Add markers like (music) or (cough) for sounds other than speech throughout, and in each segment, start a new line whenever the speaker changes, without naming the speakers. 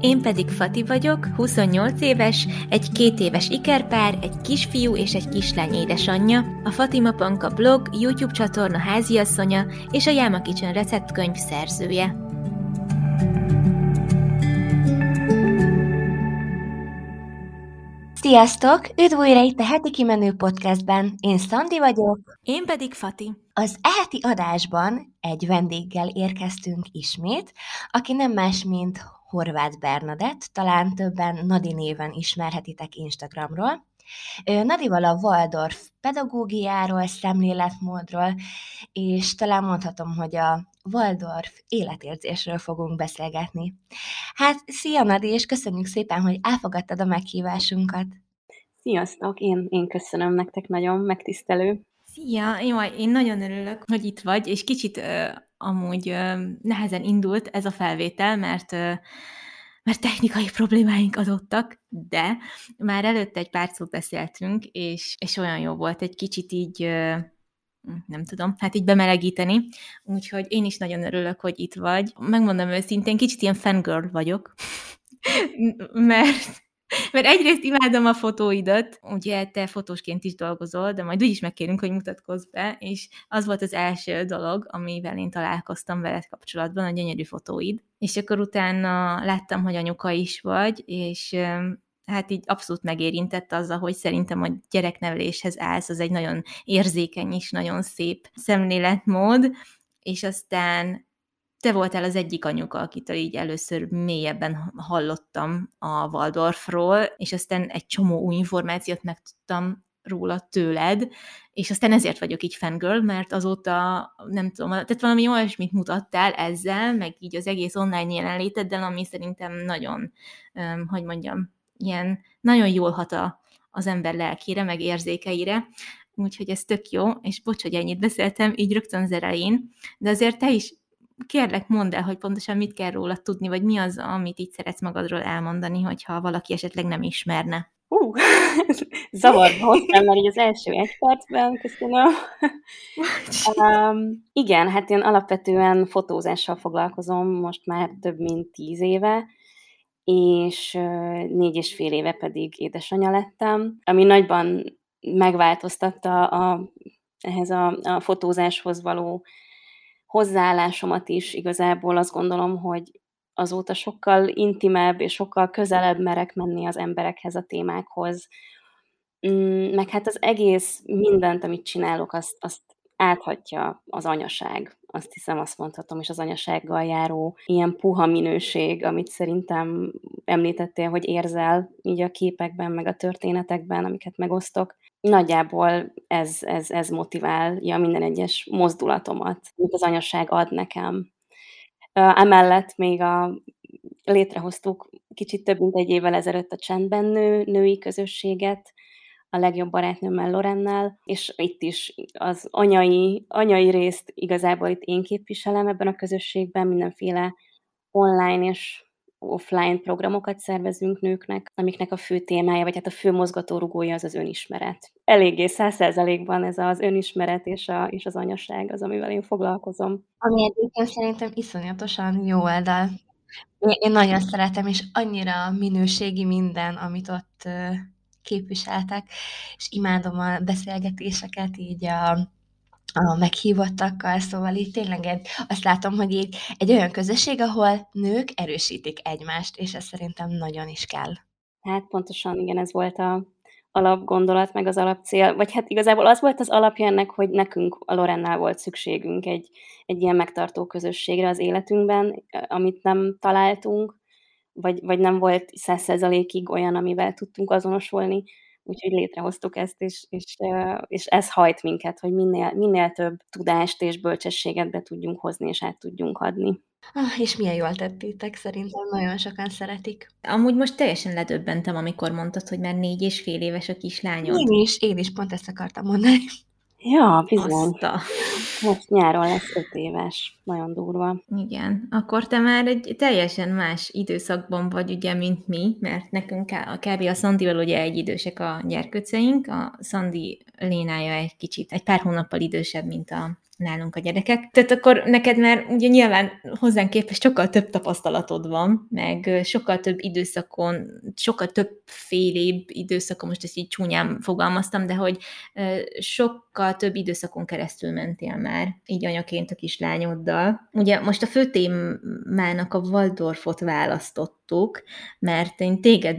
Én pedig Fati vagyok, 28 éves, egy két éves ikerpár, egy kisfiú és egy kislány édesanyja, a Fatima Panka blog, YouTube csatorna háziasszonya és a Yama Kitchen receptkönyv szerzője.
Sziasztok! Üdv újra itt a Heti Kimenő Podcastben. Én Szandi vagyok.
Én pedig Fati.
Az eheti adásban egy vendéggel érkeztünk ismét, aki nem más, mint Horváth Bernadett, talán többen Nadi néven ismerhetitek Instagramról. Nadival a Waldorf pedagógiáról, szemléletmódról, és talán mondhatom, hogy a Waldorf életérzésről fogunk beszélgetni. Hát, szia Nadi, és köszönjük szépen, hogy elfogadtad a meghívásunkat.
Sziasztok, én, én köszönöm nektek nagyon, megtisztelő.
Szia, jó, én nagyon örülök, hogy itt vagy, és kicsit amúgy nehezen indult ez a felvétel, mert mert technikai problémáink adottak, de már előtte egy pár szót beszéltünk, és, és olyan jó volt egy kicsit így, nem tudom, hát így bemelegíteni, úgyhogy én is nagyon örülök, hogy itt vagy. Megmondom őszintén, kicsit ilyen fangirl vagyok, (laughs) mert mert egyrészt imádom a fotóidat, ugye te fotósként is dolgozol, de majd úgyis megkérünk, hogy mutatkozz be, és az volt az első dolog, amivel én találkoztam veled kapcsolatban, a gyönyörű fotóid. És akkor utána láttam, hogy anyuka is vagy, és hát így abszolút megérintett azzal, hogy szerintem a gyerekneveléshez állsz, az egy nagyon érzékeny és nagyon szép szemléletmód, és aztán te voltál az egyik anyuka, akitől így először mélyebben hallottam a Waldorfról, és aztán egy csomó új információt megtudtam róla tőled, és aztán ezért vagyok így fangirl, mert azóta nem tudom, tehát valami olyasmit mutattál ezzel, meg így az egész online jelenléteddel, ami szerintem nagyon, hogy mondjam, ilyen nagyon jól hat a, az ember lelkére, meg érzékeire, úgyhogy ez tök jó, és bocs, hogy ennyit beszéltem, így rögtön az elején, de azért te is kérlek, mondd el, hogy pontosan mit kell róla tudni, vagy mi az, amit így szeretsz magadról elmondani, hogyha valaki esetleg nem ismerne.
Hú, (laughs) uh, zavarba hoztam, mert így az első egy percben, köszönöm. um, igen, hát én alapvetően fotózással foglalkozom most már több mint tíz éve, és négy és fél éve pedig édesanyja lettem, ami nagyban megváltoztatta a, ehhez a, a fotózáshoz való hozzáállásomat is igazából azt gondolom, hogy azóta sokkal intimebb és sokkal közelebb merek menni az emberekhez, a témákhoz. Mm, meg hát az egész mindent, amit csinálok, azt, azt áthatja az anyaság. Azt hiszem, azt mondhatom, és az anyasággal járó ilyen puha minőség, amit szerintem említettél, hogy érzel így a képekben, meg a történetekben, amiket megosztok nagyjából ez, ez, ez motiválja minden egyes mozdulatomat, amit az anyaság ad nekem. Emellett még a, létrehoztuk kicsit több mint egy évvel ezelőtt a Csendben nő, női közösséget, a legjobb barátnőmmel Lorennel, és itt is az anyai, anyai részt igazából itt én képviselem ebben a közösségben, mindenféle online és offline programokat szervezünk nőknek, amiknek a fő témája, vagy hát a fő mozgatórugója az az önismeret. Eléggé száz százalékban ez az önismeret és, a, és az anyaság az, amivel én foglalkozom.
Ami egyébként szerintem iszonyatosan jó oldal. Én, én nagyon szeretem, és annyira minőségi minden, amit ott képviseltek, és imádom a beszélgetéseket így a a meghívottakkal, szóval így tényleg azt látom, hogy így egy olyan közösség, ahol nők erősítik egymást, és ez szerintem nagyon is kell.
Hát pontosan, igen, ez volt a alapgondolat, meg az alapcél, vagy hát igazából az volt az alapja ennek, hogy nekünk a Lorennál volt szükségünk egy, egy ilyen megtartó közösségre az életünkben, amit nem találtunk, vagy, vagy nem volt százszerzalékig olyan, amivel tudtunk azonosulni, úgyhogy létrehoztuk ezt, és, és, és ez hajt minket, hogy minél, minél több tudást és bölcsességet be tudjunk hozni, és át tudjunk adni.
Ah, és milyen jól tettétek, szerintem nagyon sokan szeretik.
Amúgy most teljesen ledöbbentem, amikor mondtad, hogy már négy és fél éves a kislányod.
Én is, én is pont ezt akartam mondani.
Ja, bizony.
Azta.
Most nyáron lesz öt éves. Nagyon durva.
Igen. Akkor te már egy teljesen más időszakban vagy, ugye, mint mi, mert nekünk a kb. a Szandival ugye egy idősek a gyerkőceink, a Szandi Lénája egy kicsit, egy pár hónappal idősebb, mint a nálunk a gyerekek. Tehát akkor neked már ugye nyilván hozzánk képest sokkal több tapasztalatod van, meg sokkal több időszakon, sokkal több félébb időszakon, most ezt így csúnyán fogalmaztam, de hogy sokkal több időszakon keresztül mentél már, így anyaként a kislányoddal. Ugye most a fő témának a Waldorfot választottuk, mert én téged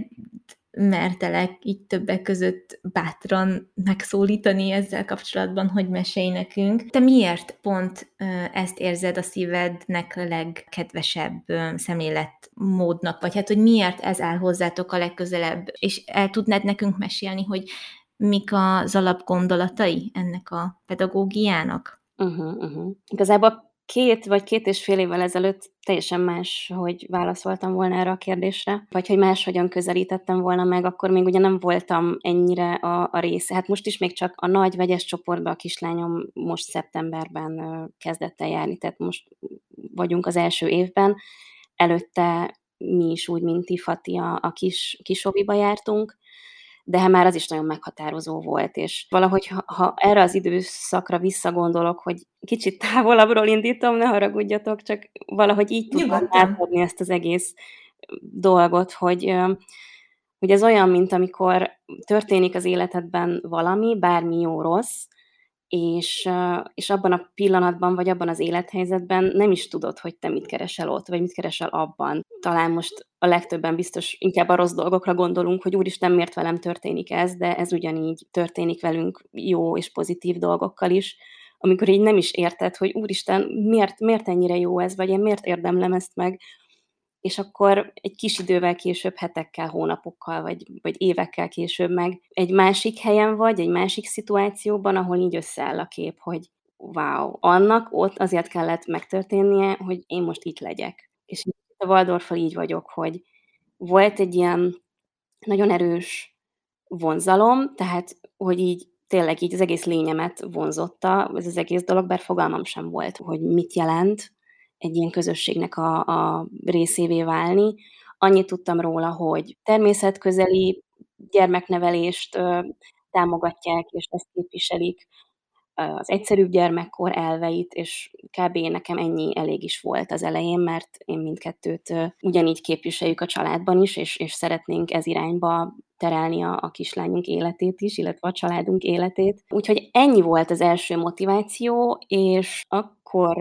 mertelek így többek között bátran megszólítani ezzel kapcsolatban, hogy mesélj nekünk. Te miért pont ezt érzed a szívednek a legkedvesebb szemléletmódnak, vagy hát, hogy miért ez áll hozzátok a legközelebb, és el tudnád nekünk mesélni, hogy mik az alapgondolatai ennek a pedagógiának?
Uh-huh, uh-huh. Igazából két vagy két és fél évvel ezelőtt teljesen más, hogy válaszoltam volna erre a kérdésre, vagy hogy máshogyan közelítettem volna meg, akkor még ugye nem voltam ennyire a, a része. Hát most is még csak a nagy vegyes csoportban a kislányom most szeptemberben kezdett el járni, tehát most vagyunk az első évben. Előtte mi is úgy, mint Tifati a, a kis, kisoviba jártunk, de hát már az is nagyon meghatározó volt, és valahogy ha, ha erre az időszakra visszagondolok, hogy kicsit (laughs) távolabbról indítom, ne haragudjatok, csak valahogy így tudtam átadni ezt az egész dolgot, hogy, hogy ez olyan, mint amikor történik az életedben valami, bármi jó-rossz, és, és abban a pillanatban, vagy abban az élethelyzetben nem is tudod, hogy te mit keresel ott, vagy mit keresel abban. Talán most a legtöbben biztos inkább a rossz dolgokra gondolunk, hogy úristen, miért velem történik ez, de ez ugyanígy történik velünk jó és pozitív dolgokkal is, amikor így nem is érted, hogy úristen, miért, miért ennyire jó ez, vagy én miért érdemlem ezt meg, és akkor egy kis idővel később, hetekkel, hónapokkal, vagy, vagy évekkel később meg egy másik helyen vagy, egy másik szituációban, ahol így összeáll a kép, hogy wow, annak ott azért kellett megtörténnie, hogy én most itt legyek. És a waldorf így vagyok, hogy volt egy ilyen nagyon erős vonzalom, tehát, hogy így tényleg így az egész lényemet vonzotta ez az egész dolog, bár fogalmam sem volt, hogy mit jelent, egy ilyen közösségnek a, a részévé válni. Annyit tudtam róla, hogy természetközeli gyermeknevelést ö, támogatják, és ezt képviselik, az egyszerűbb gyermekkor elveit, és kb. nekem ennyi elég is volt az elején, mert én mindkettőt ugyanígy képviseljük a családban is, és, és szeretnénk ez irányba terelni a, a kislányunk életét is, illetve a családunk életét. Úgyhogy ennyi volt az első motiváció, és akkor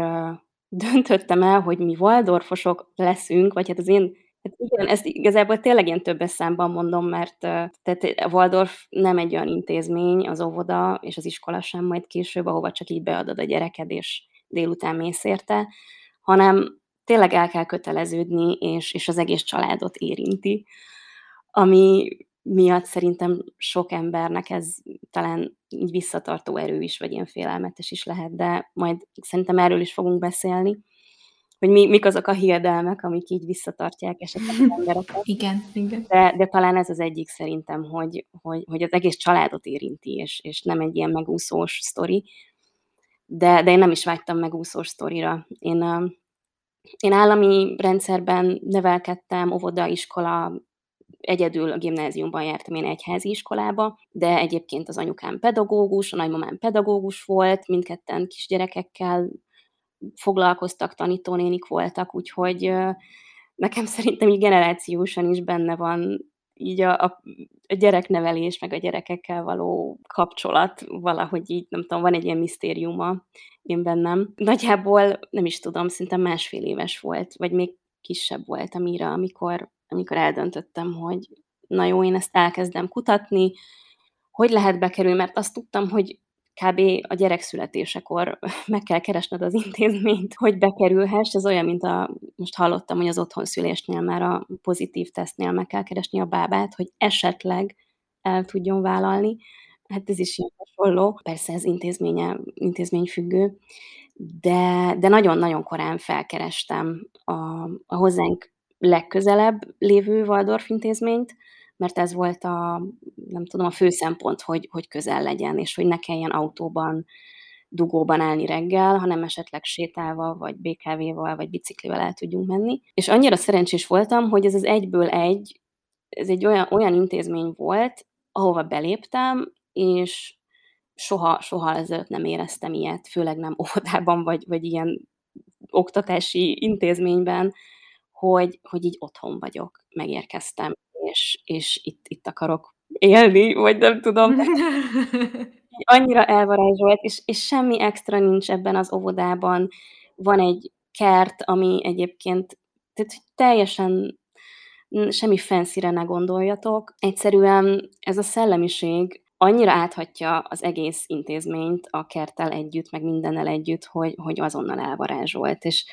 döntöttem el, hogy mi Waldorfosok leszünk, vagy hát az én Hát igen, ezt igazából tényleg ilyen többes számban mondom, mert tehát Waldorf nem egy olyan intézmény, az óvoda és az iskola sem majd később, ahova csak így beadod a gyereked, és délután mész érte, hanem tényleg el kell köteleződni, és, és az egész családot érinti, ami miatt szerintem sok embernek ez talán így visszatartó erő is, vagy ilyen félelmetes is lehet, de majd szerintem erről is fogunk beszélni, hogy mi, mik azok a hiedelmek, amik így visszatartják esetleg az embereket. (laughs)
igen, igen.
De, de talán ez az egyik szerintem, hogy, hogy, hogy az egész családot érinti, és, és nem egy ilyen megúszós sztori. De, de én nem is vágytam megúszós sztorira. Én, én állami rendszerben nevelkedtem, óvoda, iskola, egyedül a gimnáziumban jártam én egyházi iskolába, de egyébként az anyukám pedagógus, a nagymamám pedagógus volt, mindketten kisgyerekekkel foglalkoztak, tanítónénik voltak, úgyhogy nekem szerintem így generációsan is benne van így a, a, a gyereknevelés, meg a gyerekekkel való kapcsolat valahogy így, nem tudom, van egy ilyen misztériuma én bennem. Nagyjából nem is tudom, szinte másfél éves volt, vagy még kisebb volt amire, amikor amikor eldöntöttem, hogy na jó, én ezt elkezdem kutatni, hogy lehet bekerülni, mert azt tudtam, hogy kb. a gyerek születésekor (laughs) meg kell keresned az intézményt, hogy bekerülhess. Ez olyan, mint a, most hallottam, hogy az otthonszülésnél már a pozitív tesztnél meg kell keresni a bábát, hogy esetleg el tudjon vállalni. Hát ez is ilyen hasonló. Persze ez intézménye, intézményfüggő, de, de nagyon-nagyon korán felkerestem a, a hozzánk legközelebb lévő Waldorf intézményt, mert ez volt a, nem tudom, a fő szempont, hogy, hogy közel legyen, és hogy ne kelljen autóban, dugóban állni reggel, hanem esetleg sétálva, vagy BKV-val, vagy biciklivel el tudjunk menni. És annyira szerencsés voltam, hogy ez az egyből egy, ez egy olyan, olyan intézmény volt, ahova beléptem, és soha, soha ezelőtt nem éreztem ilyet, főleg nem óvodában, vagy, vagy ilyen oktatási intézményben, hogy, hogy így otthon vagyok, megérkeztem, és, és itt, itt akarok élni, vagy nem tudom. Annyira elvarázsolt, és, és semmi extra nincs ebben az óvodában. Van egy kert, ami egyébként tehát teljesen semmi fenszire ne gondoljatok. Egyszerűen ez a szellemiség annyira áthatja az egész intézményt a kerttel együtt, meg mindennel együtt, hogy, hogy azonnal elvarázsolt. És,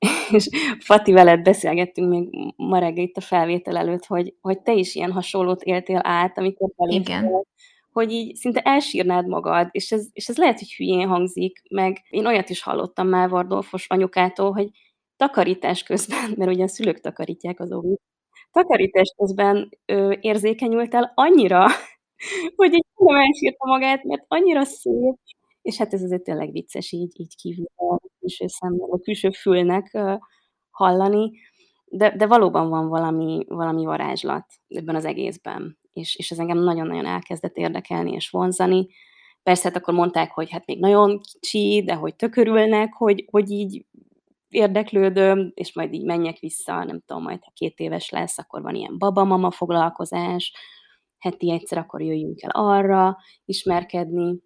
(laughs) és Fati veled beszélgettünk még ma reggel itt a felvétel előtt, hogy, hogy te is ilyen hasonlót éltél át, amikor beléptél, hogy így szinte elsírnád magad, és ez, és ez lehet, hogy hülyén hangzik, meg én olyat is hallottam már Vardolfos anyukától, hogy takarítás közben, (laughs) mert ugye a szülők takarítják az óvit, takarítás közben ö, érzékenyült el annyira, (laughs) hogy így nem elsírta magát, mert annyira szép, és hát ez azért tényleg vicces így, így kívül a külső szemmel, a külső fülnek hallani, de, de valóban van valami, valami varázslat ebben az egészben, és, és ez engem nagyon-nagyon elkezdett érdekelni és vonzani. Persze, hát akkor mondták, hogy hát még nagyon kicsi, de hogy tökörülnek, hogy, hogy így érdeklődöm, és majd így menjek vissza, nem tudom, majd ha két éves lesz, akkor van ilyen babamama foglalkozás, heti egyszer akkor jöjjünk el arra ismerkedni,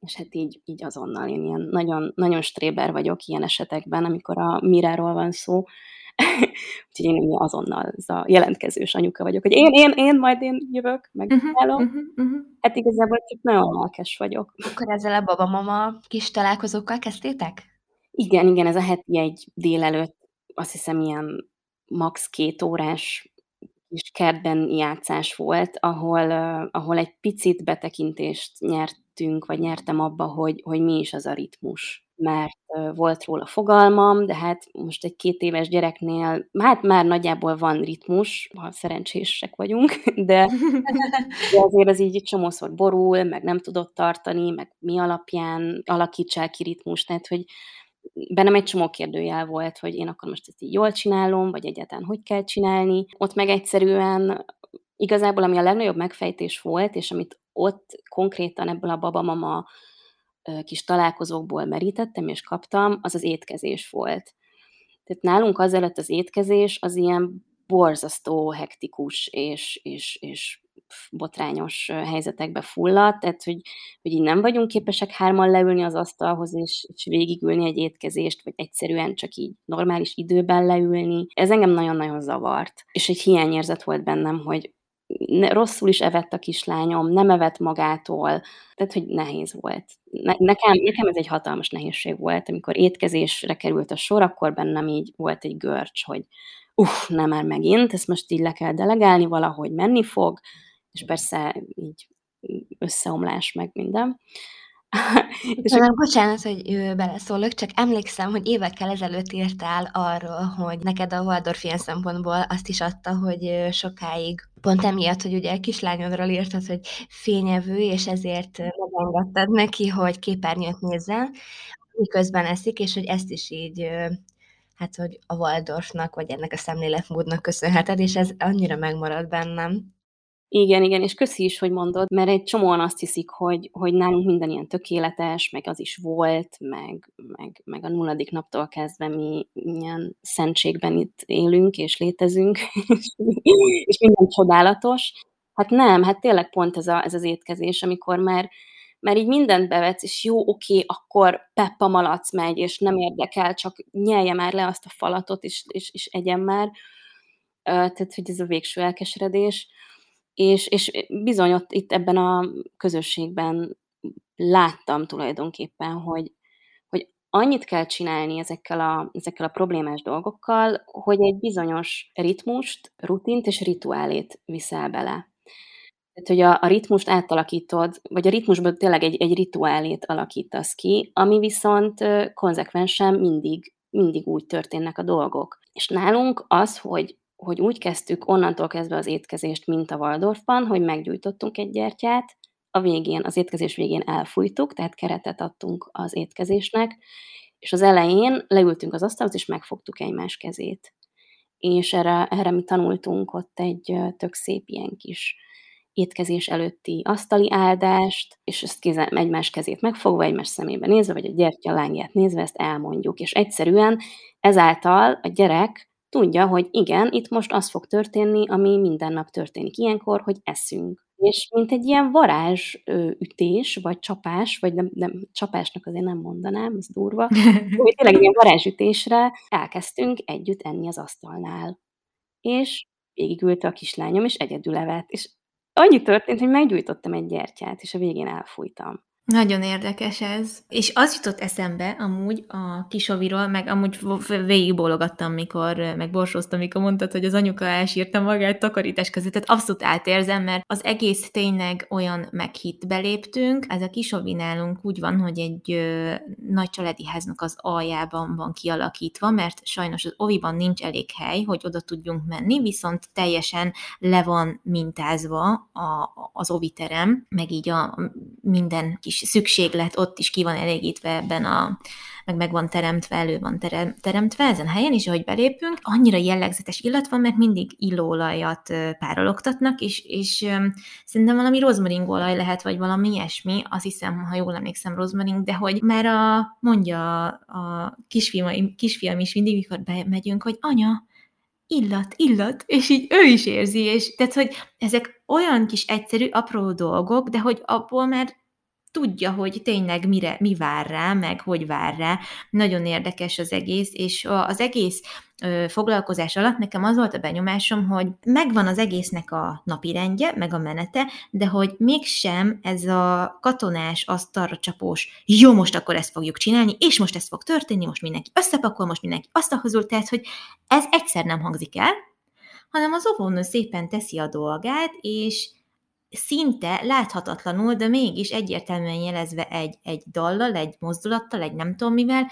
és hát így, így azonnal én ilyen nagyon, nagyon stréber vagyok ilyen esetekben, amikor a miráról van szó, (laughs) úgyhogy én azonnal az a jelentkezős anyuka vagyok, hogy én, én, én, majd én jövök, meg uh-huh, uh-huh, uh-huh. Hát igazából csak nagyon lelkes vagyok.
Akkor ezzel a babamama kis találkozókkal kezdtétek?
Igen, igen, ez a heti egy délelőtt, azt hiszem ilyen max. két órás kis kertben játszás volt, ahol, uh, ahol egy picit betekintést nyertünk, vagy nyertem abba, hogy, hogy mi is az a ritmus. Mert volt róla fogalmam, de hát most egy két éves gyereknél, hát már nagyjából van ritmus, ha szerencsések vagyunk, (laughs) de, (laughs) de azért az így egy csomószor borul, meg nem tudott tartani, meg mi alapján alakítsál ki ritmus, tehát hogy bennem egy csomó kérdőjel volt, hogy én akkor most ezt így jól csinálom, vagy egyáltalán hogy kell csinálni. Ott meg egyszerűen igazából, ami a legnagyobb megfejtés volt, és amit ott konkrétan ebből a babamama kis találkozókból merítettem és kaptam, az az étkezés volt. Tehát nálunk azelőtt az étkezés az ilyen borzasztó, hektikus és, és, és botrányos helyzetekbe fulladt, tehát hogy, hogy így nem vagyunk képesek hárman leülni az asztalhoz, és, és végigülni egy étkezést, vagy egyszerűen csak így normális időben leülni. Ez engem nagyon-nagyon zavart. És egy hiányérzet volt bennem, hogy rosszul is evett a kislányom, nem evett magától, tehát hogy nehéz volt. Ne, nekem, nekem ez egy hatalmas nehézség volt, amikor étkezésre került a sor, akkor bennem így volt egy görcs, hogy uff, nem már megint, ezt most így le kell delegálni, valahogy menni fog, és persze így összeomlás meg minden. (laughs)
és akkor... Bocsánat, hogy beleszólok, csak emlékszem, hogy évekkel ezelőtt írtál arról, hogy neked a Waldorf ilyen szempontból azt is adta, hogy sokáig pont emiatt, hogy ugye a kislányodról írtad, hogy fényevő, és ezért megengedted neki, hogy képernyőt nézzen, miközben eszik, és hogy ezt is így hát, hogy a Waldorfnak, vagy ennek a szemléletmódnak köszönheted, és ez annyira megmarad bennem.
Igen, igen, és köszi is, hogy mondod, mert egy csomóan azt hiszik, hogy, hogy nálunk minden ilyen tökéletes, meg az is volt, meg, meg, meg a nulladik naptól kezdve mi ilyen szentségben itt élünk és létezünk, (laughs) és minden csodálatos. Hát nem, hát tényleg pont ez, a, ez az étkezés, amikor már, már így mindent bevetsz, és jó, oké, akkor Peppa malac megy, és nem érdekel, csak nyelje már le azt a falatot, és, és, és egyen már. Tehát, hogy ez a végső elkeseredés és, és bizony ott itt ebben a közösségben láttam tulajdonképpen, hogy, hogy annyit kell csinálni ezekkel a, ezekkel a problémás dolgokkal, hogy egy bizonyos ritmust, rutint és rituálét viszel bele. Tehát, hogy a, a ritmust átalakítod, vagy a ritmusból tényleg egy, egy rituálét alakítasz ki, ami viszont konzekvensen mindig, mindig úgy történnek a dolgok. És nálunk az, hogy hogy úgy kezdtük onnantól kezdve az étkezést, mint a Waldorfban, hogy meggyújtottunk egy gyertyát, a végén, az étkezés végén elfújtuk, tehát keretet adtunk az étkezésnek, és az elején leültünk az asztalhoz, és megfogtuk egymás kezét. És erre, erre mi tanultunk ott egy tök szép ilyen kis étkezés előtti asztali áldást, és ezt kézen, egymás kezét megfogva, egymás szemébe nézve, vagy a gyertya lángját nézve ezt elmondjuk. És egyszerűen ezáltal a gyerek tudja, hogy igen, itt most az fog történni, ami minden nap történik ilyenkor, hogy eszünk. És mint egy ilyen varázsütés, vagy csapás, vagy nem, nem, csapásnak azért nem mondanám, ez durva, (laughs) hogy tényleg ilyen varázsütésre elkezdtünk együtt enni az asztalnál. És végigült a kislányom, és egyedül evett. És annyi történt, hogy meggyújtottam egy gyertyát, és a végén elfújtam.
Nagyon érdekes ez. És az jutott eszembe amúgy a kisoviról, meg amúgy végigbólogattam, mikor, meg borsóztam, mikor mondtad, hogy az anyuka elsírta magát takarítás között. Tehát abszolút átérzem, mert az egész tényleg olyan meghitt beléptünk. Ez a kisovi nálunk úgy van, hogy egy ö, nagy családi háznak az aljában van kialakítva, mert sajnos az oviban nincs elég hely, hogy oda tudjunk menni, viszont teljesen le van mintázva a, az oviterem, meg így a minden kis szükséglet ott is ki van elégítve ebben a, meg meg van teremtve, elő van teremtve ezen helyen, és ahogy belépünk, annyira jellegzetes illat van, mert mindig illóolajat párologtatnak, és, és szerintem valami rozmaringolaj lehet, vagy valami ilyesmi, azt hiszem, ha jól emlékszem, rozmaring, de hogy már a, mondja a kisfiam, kisfiam is mindig, mikor bemegyünk, hogy anya, illat, illat, és így ő is érzi, és tehát, hogy ezek olyan kis egyszerű, apró dolgok, de hogy abból már tudja, hogy tényleg mire, mi vár rá, meg hogy vár rá. Nagyon érdekes az egész, és az egész foglalkozás alatt nekem az volt a benyomásom, hogy megvan az egésznek a napirendje, meg a menete, de hogy mégsem ez a katonás, asztalra csapós, jó, most akkor ezt fogjuk csinálni, és most ez fog történni, most mindenki összepakol, most mindenki asztalhoz ül, tehát, hogy ez egyszer nem hangzik el, hanem az óvónő szépen teszi a dolgát, és szinte láthatatlanul, de mégis egyértelműen jelezve egy, egy dallal, egy mozdulattal, egy nem tudom mivel,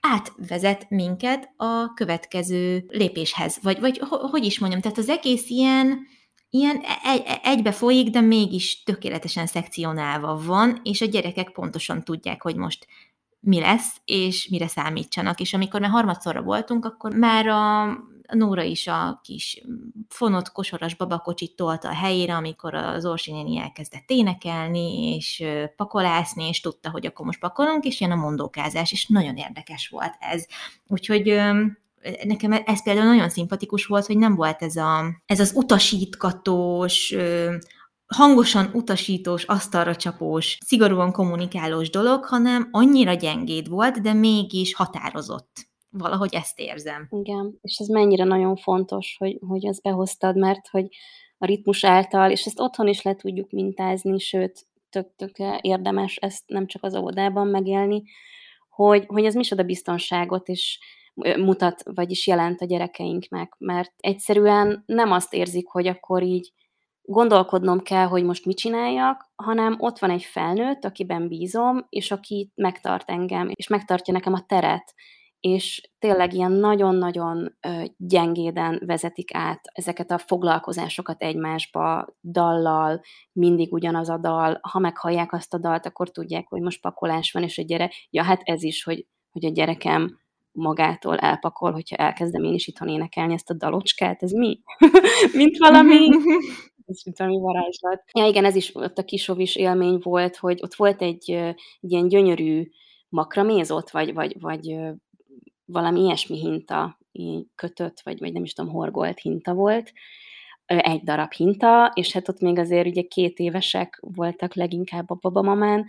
átvezet minket a következő lépéshez. Vagy, vagy hogy is mondjam, tehát az egész ilyen, ilyen egy, e, egybe folyik, de mégis tökéletesen szekcionálva van, és a gyerekek pontosan tudják, hogy most mi lesz, és mire számítsanak. És amikor már harmadszorra voltunk, akkor már a Nóra is a kis fonott kosaras babakocsit tolta a helyére, amikor az Orsi néni elkezdett énekelni, és pakolászni, és tudta, hogy akkor most pakolunk, és jön a mondókázás, és nagyon érdekes volt ez. Úgyhogy nekem ez például nagyon szimpatikus volt, hogy nem volt ez, a, ez az utasítgatós, hangosan utasítós, asztalra csapós, szigorúan kommunikálós dolog, hanem annyira gyengéd volt, de mégis határozott valahogy ezt érzem.
Igen, és ez mennyire nagyon fontos, hogy, hogy azt behoztad, mert hogy a ritmus által, és ezt otthon is le tudjuk mintázni, sőt, tök-tök érdemes ezt nem csak az óvodában megélni, hogy, hogy ez micsoda biztonságot is mutat, vagyis jelent a gyerekeinknek, mert egyszerűen nem azt érzik, hogy akkor így gondolkodnom kell, hogy most mit csináljak, hanem ott van egy felnőtt, akiben bízom, és aki megtart engem, és megtartja nekem a teret, és tényleg ilyen nagyon-nagyon gyengéden vezetik át ezeket a foglalkozásokat egymásba, dallal, mindig ugyanaz a dal, ha meghallják azt a dalt, akkor tudják, hogy most pakolás van, és a gyere, ja, hát ez is, hogy, hogy a gyerekem magától elpakol, hogyha elkezdem én is itthon énekelni ezt a dalocskát, ez mi? (laughs) Mint valami, (laughs) ez mint valami varázslat. Ja, igen, ez is ott a kisovis élmény volt, hogy ott volt egy, egy ilyen gyönyörű makramézott, vagy, vagy, vagy valami ilyesmi hinta, kötött, vagy, vagy nem is tudom, horgolt hinta volt, egy darab hinta, és hát ott még azért ugye két évesek voltak leginkább a babamamán,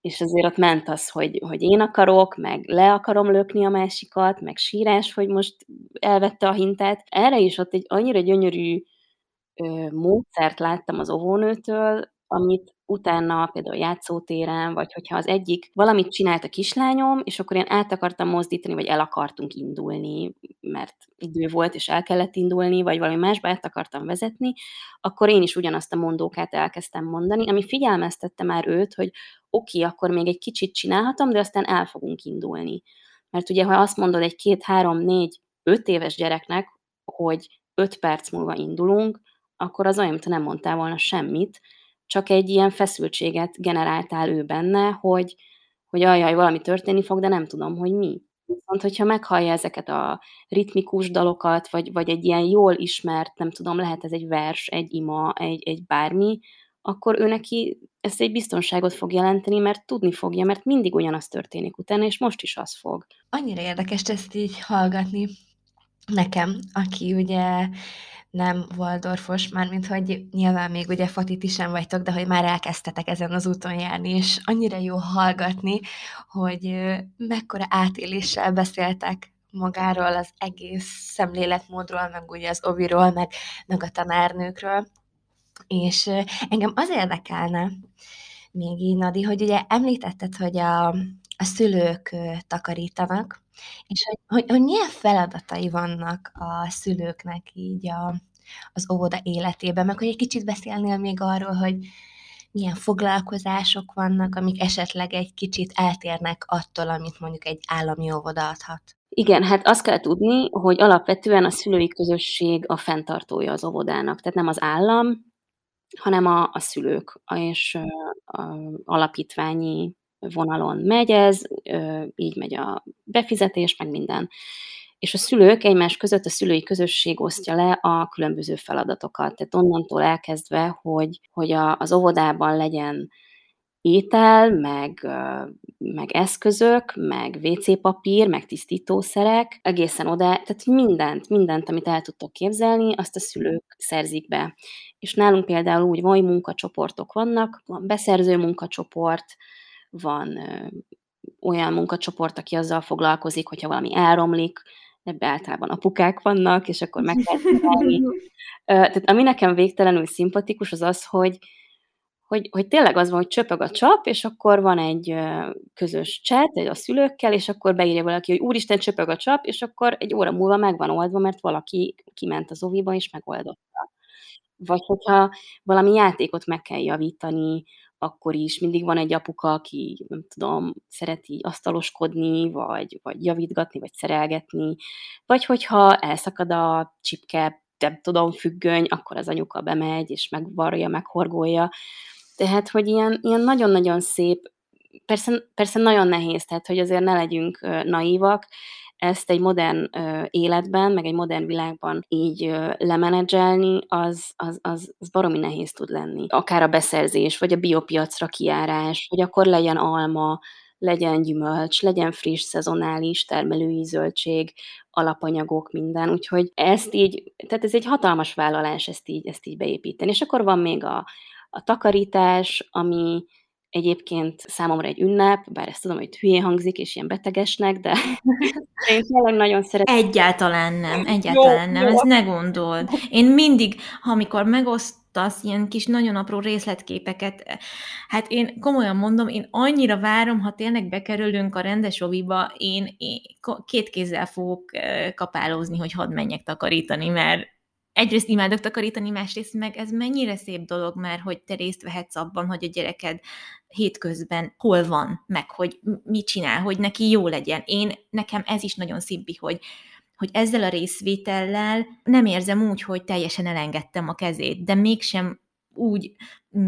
és azért ott ment az, hogy, hogy én akarok, meg le akarom lökni a másikat, meg sírás, hogy most elvette a hintát. Erre is ott egy annyira gyönyörű ö, módszert láttam az óvónőtől, amit utána például játszótéren, vagy hogyha az egyik valamit csinált a kislányom, és akkor én át akartam mozdítani, vagy el akartunk indulni, mert idő volt, és el kellett indulni, vagy valami másba át akartam vezetni, akkor én is ugyanazt a mondókát elkezdtem mondani, ami figyelmeztette már őt, hogy oké, okay, akkor még egy kicsit csinálhatom, de aztán el fogunk indulni. Mert ugye, ha azt mondod egy két, három, négy, öt éves gyereknek, hogy öt perc múlva indulunk, akkor az olyan, mintha nem mondtál volna semmit, csak egy ilyen feszültséget generáltál ő benne, hogy, hogy ajaj, valami történni fog, de nem tudom, hogy mi. Viszont, hogyha meghallja ezeket a ritmikus dalokat, vagy, vagy egy ilyen jól ismert, nem tudom, lehet ez egy vers, egy ima, egy, egy bármi, akkor ő neki ezt egy biztonságot fog jelenteni, mert tudni fogja, mert mindig ugyanaz történik utána, és most is az fog.
Annyira érdekes ezt így hallgatni nekem, aki ugye nem Waldorfos, mármint hogy nyilván még ugye Fatiti sem vagytok, de hogy már elkezdtetek ezen az úton járni, és annyira jó hallgatni, hogy mekkora átéléssel beszéltek magáról, az egész szemléletmódról, meg ugye az oviról, meg, meg a tanárnőkről. És engem az érdekelne még így, Nadi, hogy ugye említetted, hogy a, a szülők takarítanak, és hogy, hogy, hogy milyen feladatai vannak a szülőknek így a, az óvoda életében, meg hogy egy kicsit beszélnél még arról, hogy milyen foglalkozások vannak, amik esetleg egy kicsit eltérnek attól, amit mondjuk egy állami óvoda adhat.
Igen, hát azt kell tudni, hogy alapvetően a szülői közösség a fenntartója az óvodának. Tehát nem az állam, hanem a, a szülők, és a, a alapítványi vonalon megy ez, így megy a befizetés, meg minden. És a szülők egymás között a szülői közösség osztja le a különböző feladatokat. Tehát onnantól elkezdve, hogy, hogy a, az óvodában legyen étel, meg, meg eszközök, meg WC papír, meg tisztítószerek, egészen oda, tehát mindent, mindent, amit el tudtok képzelni, azt a szülők szerzik be. És nálunk például úgy mai munkacsoportok vannak, van beszerző munkacsoport, van olyan munkacsoport, aki azzal foglalkozik, hogyha valami elromlik, ebbe általában apukák vannak, és akkor meg kell csinálni. Tehát ami nekem végtelenül szimpatikus, az az, hogy, hogy, hogy tényleg az van, hogy csöpög a csap, és akkor van egy közös chat egy a szülőkkel, és akkor beírja valaki, hogy úristen, csöpög a csap, és akkor egy óra múlva meg van oldva, mert valaki kiment az oviba, és megoldotta. Vagy hogyha valami játékot meg kell javítani, akkor is mindig van egy apuka, aki, nem tudom, szereti asztaloskodni, vagy, vagy javítgatni, vagy szerelgetni, vagy hogyha elszakad a csipke, nem tudom, függöny, akkor az anyuka bemegy, és megvarja, meghorgolja. Tehát, hogy ilyen, ilyen nagyon-nagyon szép, persze, persze nagyon nehéz, tehát, hogy azért ne legyünk naívak, ezt egy modern ö, életben, meg egy modern világban így ö, lemenedzselni, az, az, az, az baromi nehéz tud lenni. Akár a beszerzés, vagy a biopiacra kiárás, hogy akkor legyen alma, legyen gyümölcs, legyen friss, szezonális, termelői zöldség, alapanyagok, minden. Úgyhogy ezt így, tehát ez egy hatalmas vállalás ezt így, ezt így beépíteni. És akkor van még a, a takarítás, ami egyébként számomra egy ünnep, bár ezt tudom, hogy hülyén hangzik, és ilyen betegesnek, de (laughs) én tényleg nagyon szeretem.
Egyáltalán nem, egyáltalán jó, nem, jó. ezt ne gondold. Én mindig, amikor megosztasz ilyen kis nagyon apró részletképeket, hát én komolyan mondom, én annyira várom, ha tényleg bekerülünk a rendes oviba, én, én két kézzel fogok kapálózni, hogy hadd menjek takarítani, mert egyrészt imádok takarítani, másrészt meg ez mennyire szép dolog már, hogy te részt vehetsz abban, hogy a gyereked hétközben hol van, meg hogy mit csinál, hogy neki jó legyen. Én, nekem ez is nagyon szimpi, hogy, hogy ezzel a részvétellel nem érzem úgy, hogy teljesen elengedtem a kezét, de mégsem úgy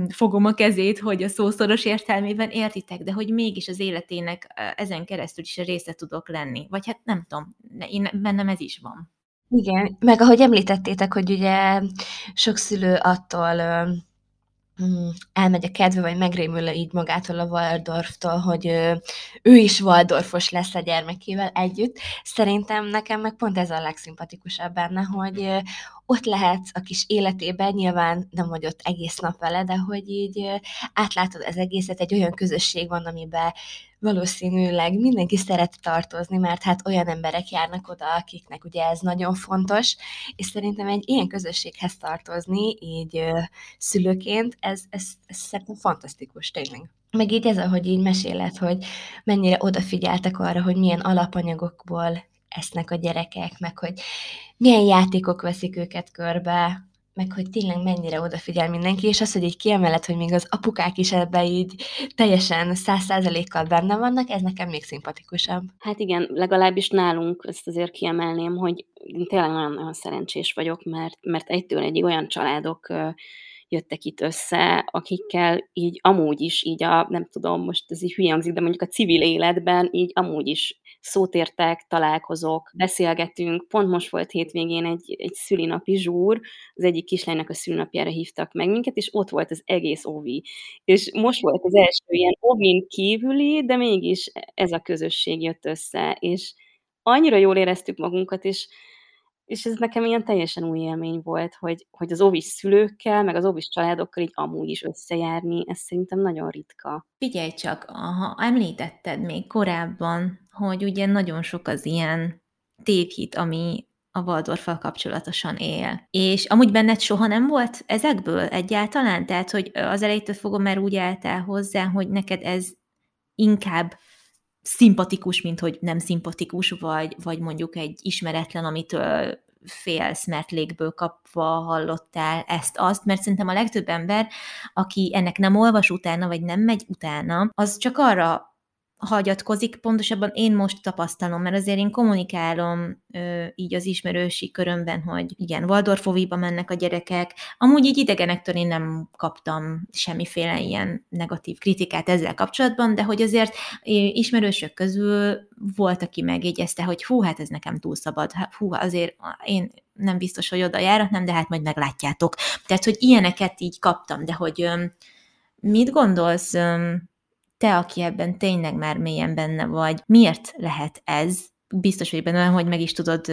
fogom a kezét, hogy a szószoros értelmében értitek, de hogy mégis az életének ezen keresztül is része tudok lenni. Vagy hát nem tudom, én, bennem ez is van.
Igen, meg ahogy említettétek, hogy ugye sok szülő attól mm, elmegy a kedve, vagy megrémül így magától a Waldorftól, hogy ő is Waldorfos lesz a gyermekével együtt. Szerintem nekem meg pont ez a legszimpatikusabb benne, hogy ott lehetsz a kis életében, nyilván nem vagy ott egész nap vele, de hogy így átlátod az egészet, egy olyan közösség van, amiben valószínűleg mindenki szeret tartozni, mert hát olyan emberek járnak oda, akiknek ugye ez nagyon fontos, és szerintem egy ilyen közösséghez tartozni, így szülőként, ez, ez, ez szerintem fantasztikus, tényleg. Meg így ez, ahogy így meséled, hogy mennyire odafigyeltek arra, hogy milyen alapanyagokból esznek a gyerekek, meg hogy milyen játékok veszik őket körbe, meg hogy tényleg mennyire odafigyel mindenki, és az, hogy így kiemelet, hogy még az apukák is ebbe így teljesen száz százalékkal benne vannak, ez nekem még szimpatikusabb.
Hát igen, legalábbis nálunk ezt azért kiemelném, hogy én tényleg nagyon-nagyon szerencsés vagyok, mert, mert egytől egy olyan családok jöttek itt össze, akikkel így amúgy is, így a, nem tudom, most ez így hülye hangzik, de mondjuk a civil életben így amúgy is szót értek, találkozok, beszélgetünk. Pont most volt hétvégén egy, egy szülinapi zsúr, az egyik kislánynak a szülinapjára hívtak meg minket, és ott volt az egész ovi. És most volt az első ilyen ovin kívüli, de mégis ez a közösség jött össze, és annyira jól éreztük magunkat, és és ez nekem ilyen teljesen új élmény volt, hogy, hogy az ovis szülőkkel, meg az ovis családokkal így amúgy is összejárni, ez szerintem nagyon ritka.
Figyelj csak, ha említetted még korábban, hogy ugye nagyon sok az ilyen tévhit, ami a Waldorfal kapcsolatosan él. És amúgy benned soha nem volt ezekből egyáltalán? Tehát, hogy az elejétől fogom, mert úgy álltál hozzá, hogy neked ez inkább szimpatikus, mint hogy nem szimpatikus, vagy, vagy mondjuk egy ismeretlen, amitől félsz, mert légből kapva hallottál ezt-azt, mert szerintem a legtöbb ember, aki ennek nem olvas utána, vagy nem megy utána, az csak arra hagyatkozik, pontosabban én most tapasztalom, mert azért én kommunikálom ö, így az ismerősi körömben, hogy igen, Waldorfoviba mennek a gyerekek. Amúgy így idegenektől én nem kaptam semmiféle ilyen negatív kritikát ezzel kapcsolatban, de hogy azért ismerősök közül volt, aki megjegyezte, hogy hú, hát ez nekem túl szabad, hú, azért én nem biztos, hogy oda járatnám, de hát majd meglátjátok. Tehát, hogy ilyeneket így kaptam, de hogy ö, mit gondolsz, ö, te, aki ebben tényleg már mélyen benne vagy, miért lehet ez? Biztos vagy benne, hogy meg is tudod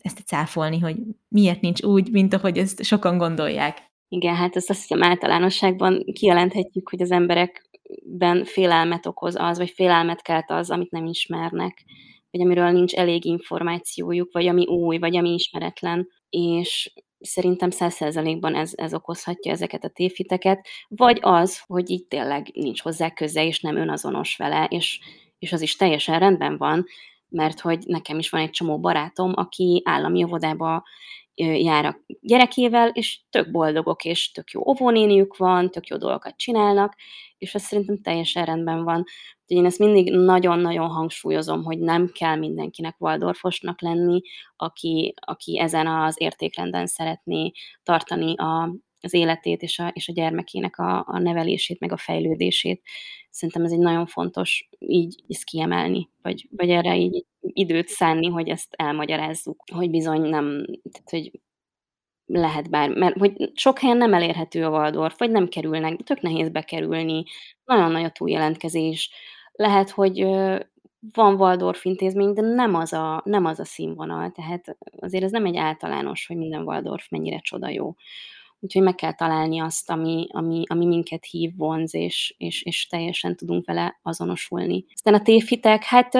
ezt cáfolni, hogy miért nincs úgy, mint ahogy ezt sokan gondolják.
Igen, hát ezt azt hiszem általánosságban kijelenthetjük, hogy az emberekben félelmet okoz az, vagy félelmet kelt az, amit nem ismernek, vagy amiről nincs elég információjuk, vagy ami új, vagy ami ismeretlen. És szerintem száz százalékban ez, ez okozhatja ezeket a tévhiteket, vagy az, hogy így tényleg nincs hozzá köze, és nem önazonos vele, és, és az is teljesen rendben van, mert hogy nekem is van egy csomó barátom, aki állami óvodába jár a gyerekével, és tök boldogok, és tök jó óvónéniük van, tök jó dolgokat csinálnak, és ez szerintem teljesen rendben van. Úgyhogy én ezt mindig nagyon-nagyon hangsúlyozom, hogy nem kell mindenkinek Waldorfosnak lenni, aki, aki ezen az értékrenden szeretné tartani a, az életét és a, és a gyermekének a, a nevelését, meg a fejlődését. Szerintem ez egy nagyon fontos így ezt kiemelni, vagy, vagy erre így időt szánni, hogy ezt elmagyarázzuk, hogy bizony nem, tehát hogy lehet bár, mert hogy sok helyen nem elérhető a Waldorf, vagy nem kerülnek, tök nehéz bekerülni, nagyon nagy a túljelentkezés. Lehet, hogy van Waldorf intézmény, de nem az, a, nem az a színvonal, tehát azért ez nem egy általános, hogy minden Waldorf mennyire csoda jó. Úgyhogy meg kell találni azt, ami, ami, ami minket hív, vonz, és, és, és teljesen tudunk vele azonosulni. Aztán a tévhitek, hát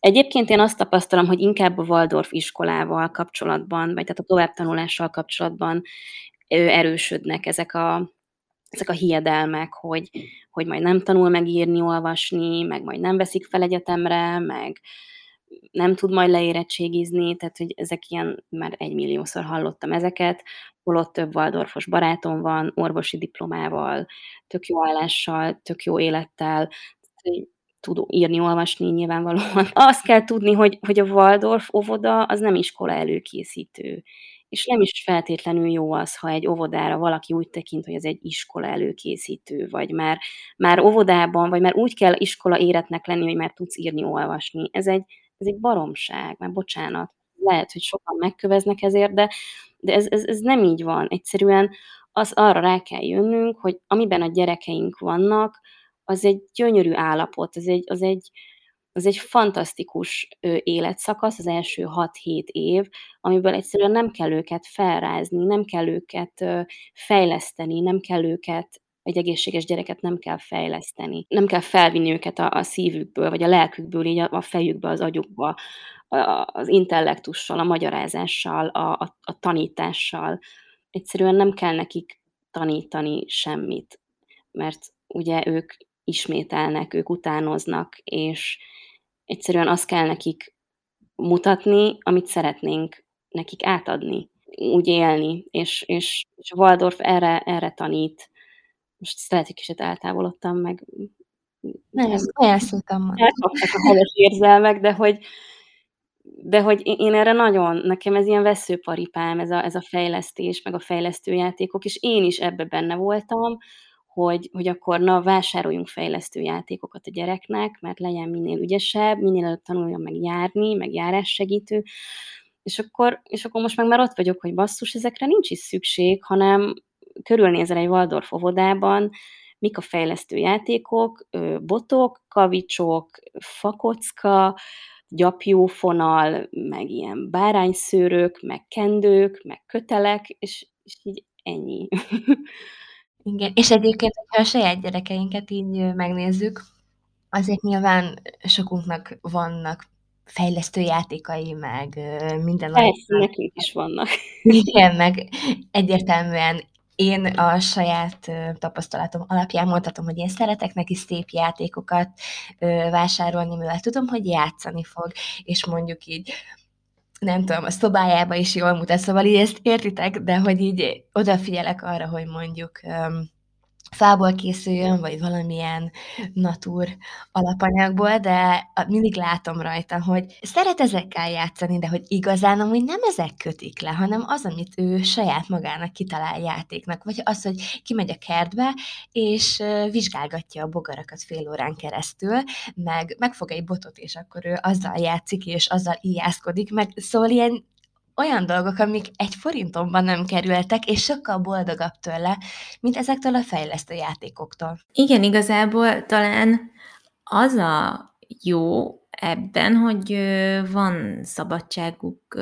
Egyébként én azt tapasztalom, hogy inkább a Waldorf iskolával kapcsolatban, vagy tehát a továbbtanulással kapcsolatban erősödnek ezek a, ezek a hiedelmek, hogy, hogy majd nem tanul megírni, olvasni, meg majd nem veszik fel egyetemre, meg nem tud majd leérettségizni, tehát hogy ezek ilyen, már egymilliószor hallottam ezeket, holott több Waldorfos barátom van, orvosi diplomával, tök jó állással, tök jó élettel, tud írni, olvasni nyilvánvalóan. Azt kell tudni, hogy, hogy a Waldorf óvoda az nem iskola előkészítő. És nem is feltétlenül jó az, ha egy óvodára valaki úgy tekint, hogy ez egy iskola előkészítő, vagy már, már óvodában, vagy már úgy kell iskola éretnek lenni, hogy már tudsz írni, olvasni. Ez egy, ez egy baromság, már bocsánat. Lehet, hogy sokan megköveznek ezért, de, de ez, ez, ez nem így van. Egyszerűen az arra rá kell jönnünk, hogy amiben a gyerekeink vannak, az egy gyönyörű állapot, az egy, az egy, az egy fantasztikus életszakasz, az első 6-7 év, amiből egyszerűen nem kell őket felrázni, nem kell őket fejleszteni, nem kell őket egy egészséges gyereket nem kell fejleszteni. Nem kell felvinni őket a, a szívükből, vagy a lelkükből, így a, a fejükbe, az agyukba, a, az intellektussal, a magyarázással, a, a, a tanítással. Egyszerűen nem kell nekik tanítani semmit, mert ugye ők ismételnek, ők utánoznak, és egyszerűen azt kell nekik mutatni, amit szeretnénk nekik átadni. úgy élni, és, és, és Waldorf erre, erre tanít. Most lehet, hogy kicsit eltávolodtam, meg
nem, szépen mondtam.
a helyes érzelmek, de hogy, de hogy én erre nagyon, nekem ez ilyen veszőparipám, ez a, ez a fejlesztés, meg a fejlesztőjátékok, és én is ebbe benne voltam, hogy, hogy akkor na, vásároljunk fejlesztő játékokat a gyereknek, mert legyen minél ügyesebb, minél előbb tanuljon meg járni, meg járássegítő, és akkor, és akkor most meg már ott vagyok, hogy basszus, ezekre nincs is szükség, hanem körülnézel egy Waldorf óvodában, mik a fejlesztő játékok, botok, kavicsok, fakocka, gyapjófonal, meg ilyen bárányszőrök, meg kendők, meg kötelek, és, és így ennyi. (laughs)
Igen, és egyébként, ha a saját gyerekeinket így megnézzük, azért nyilván sokunknak vannak fejlesztő játékai, meg minden.
Persze, nekünk is vannak.
Igen, meg egyértelműen én a saját tapasztalatom alapján mondhatom, hogy én szeretek neki szép játékokat vásárolni, mivel tudom, hogy játszani fog, és mondjuk így nem tudom, a szobájába is jól mutat, szóval így ezt értitek, de hogy így odafigyelek arra, hogy mondjuk fából készüljön, vagy valamilyen natúr alapanyagból, de mindig látom rajta, hogy szeret ezekkel játszani, de hogy igazán amúgy nem ezek kötik le, hanem az, amit ő saját magának kitalál játéknak, vagy az, hogy kimegy a kertbe, és vizsgálgatja a bogarakat fél órán keresztül, meg megfog egy botot, és akkor ő azzal játszik, és azzal ijászkodik, meg szóval ilyen olyan dolgok, amik egy forintomban nem kerültek, és sokkal boldogabb tőle, mint ezektől a fejlesztő játékoktól.
Igen, igazából talán az a jó ebben, hogy van szabadságuk,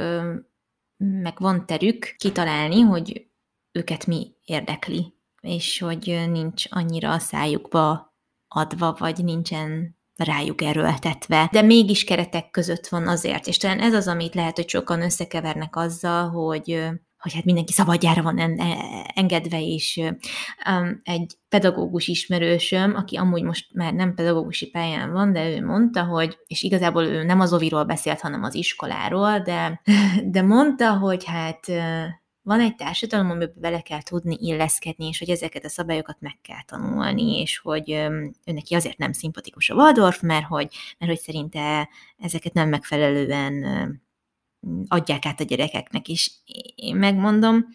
meg van terük kitalálni, hogy őket mi érdekli, és hogy nincs annyira a szájukba adva, vagy nincsen rájuk erőltetve, de mégis keretek között van azért, és talán ez az, amit lehet, hogy sokan összekevernek azzal, hogy hogy hát mindenki szabadjára van en, engedve, és um, egy pedagógus ismerősöm, aki amúgy most már nem pedagógusi pályán van, de ő mondta, hogy, és igazából ő nem az oviról beszélt, hanem az iskoláról, de, (laughs) de mondta, hogy hát van egy társadalom, amiben bele kell tudni illeszkedni, és hogy ezeket a szabályokat meg kell tanulni, és hogy neki azért nem szimpatikus a Waldorf, mert hogy, mert hogy szerinte ezeket nem megfelelően adják át a gyerekeknek is. Én megmondom,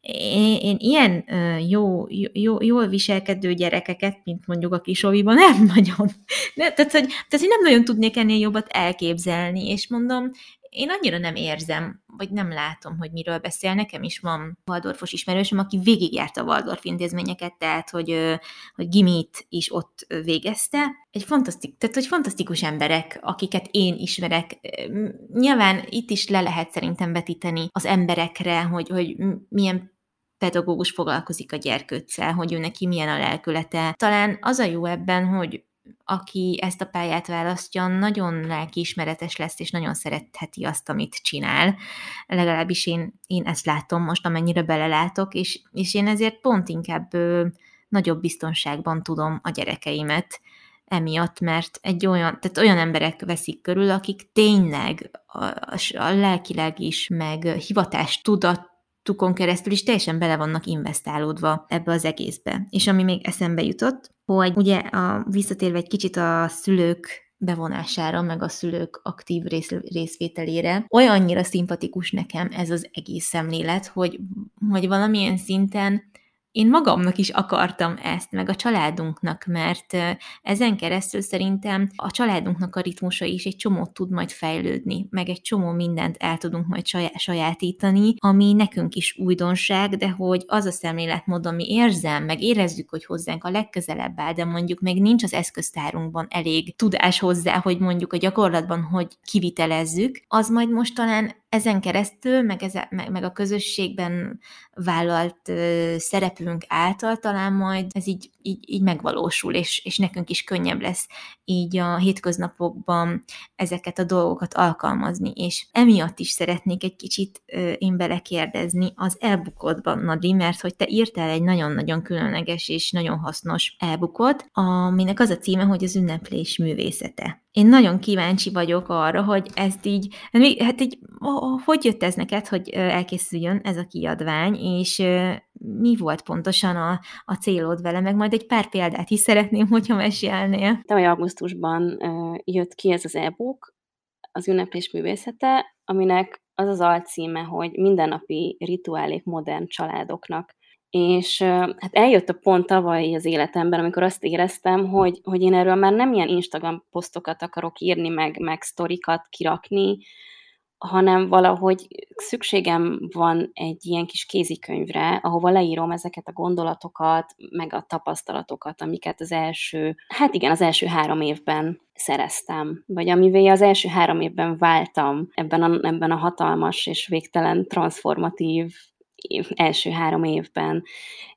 én, én ilyen jó, jó, jól viselkedő gyerekeket, mint mondjuk a kisoviban, (laughs) nem nagyon. De, tehát, hogy, tehát, hogy nem nagyon tudnék ennél jobbat elképzelni, és mondom, én annyira nem érzem, vagy nem látom, hogy miről beszél. Nekem is van Waldorfos ismerősöm, aki végigjárta a Waldorf intézményeket, tehát, hogy, hogy gimit is ott végezte. Egy fantasztik, tehát, hogy fantasztikus emberek, akiket én ismerek. Nyilván itt is le lehet szerintem vetíteni az emberekre, hogy, hogy milyen pedagógus foglalkozik a gyerkőccel, hogy ő neki milyen a lelkülete. Talán az a jó ebben, hogy aki ezt a pályát választja, nagyon lelkiismeretes lesz, és nagyon szeretheti azt, amit csinál. Legalábbis én, én ezt látom most, amennyire belelátok, és, és én ezért pont inkább ö, nagyobb biztonságban tudom a gyerekeimet emiatt, mert egy olyan, tehát olyan emberek veszik körül, akik tényleg a, a, lelkileg is, meg hivatást tudat tukon keresztül is teljesen bele vannak investálódva ebbe az egészbe. És ami még eszembe jutott, hogy ugye a, visszatérve egy kicsit a szülők bevonására, meg a szülők aktív rész, részvételére. Olyannyira szimpatikus nekem ez az egész szemlélet, hogy, hogy valamilyen szinten én magamnak is akartam ezt, meg a családunknak, mert ezen keresztül szerintem a családunknak a ritmusa is egy csomót tud majd fejlődni, meg egy csomó mindent el tudunk majd sajátítani, ami nekünk is újdonság, de hogy az a szemléletmód, ami érzem, meg érezzük, hogy hozzánk a legközelebb áll, de mondjuk még nincs az eszköztárunkban elég tudás hozzá, hogy mondjuk a gyakorlatban, hogy kivitelezzük, az majd most talán ezen keresztül, meg, eze, meg, meg a közösségben vállalt ö, szerepünk ünnepünk által talán majd ez így, így, így megvalósul, és, és nekünk is könnyebb lesz így a hétköznapokban ezeket a dolgokat alkalmazni, és emiatt is szeretnék egy kicsit ö, én belekérdezni az elbukodban, Nadi, mert hogy te írtál egy nagyon-nagyon különleges és nagyon hasznos elbukot, aminek az a címe, hogy az ünneplés művészete. Én nagyon kíváncsi vagyok arra, hogy ezt így, hát így, hogy jött ez neked, hogy elkészüljön ez a kiadvány, és mi volt pontosan a, a célod vele, meg majd egy pár példát is szeretném, hogyha mesélnél.
Tavaly augusztusban jött ki ez az e-book, az ünneplés művészete, aminek az az alcíme, hogy mindennapi rituálék modern családoknak és hát eljött a pont tavaly az életemben, amikor azt éreztem, hogy, hogy én erről már nem ilyen Instagram posztokat akarok írni, meg, meg sztorikat kirakni, hanem valahogy szükségem van egy ilyen kis kézikönyvre, ahova leírom ezeket a gondolatokat, meg a tapasztalatokat, amiket az első, hát igen, az első három évben szereztem, vagy amivel az első három évben váltam ebben a, ebben a hatalmas és végtelen transformatív első három évben.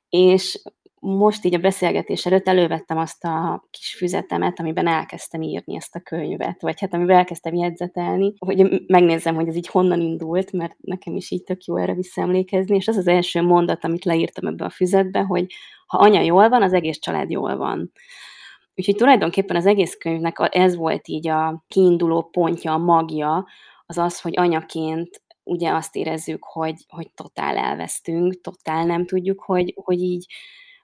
És most így a beszélgetés előtt elővettem azt a kis füzetemet, amiben elkezdtem írni ezt a könyvet, vagy hát amiben elkezdtem jegyzetelni, hogy megnézzem, hogy ez így honnan indult, mert nekem is így tök jó erre visszaemlékezni, és az az első mondat, amit leírtam ebbe a füzetbe, hogy ha anya jól van, az egész család jól van. Úgyhogy tulajdonképpen az egész könyvnek ez volt így a kiinduló pontja, a magja, az az, hogy anyaként ugye azt érezzük, hogy, hogy totál elvesztünk, totál nem tudjuk, hogy, hogy így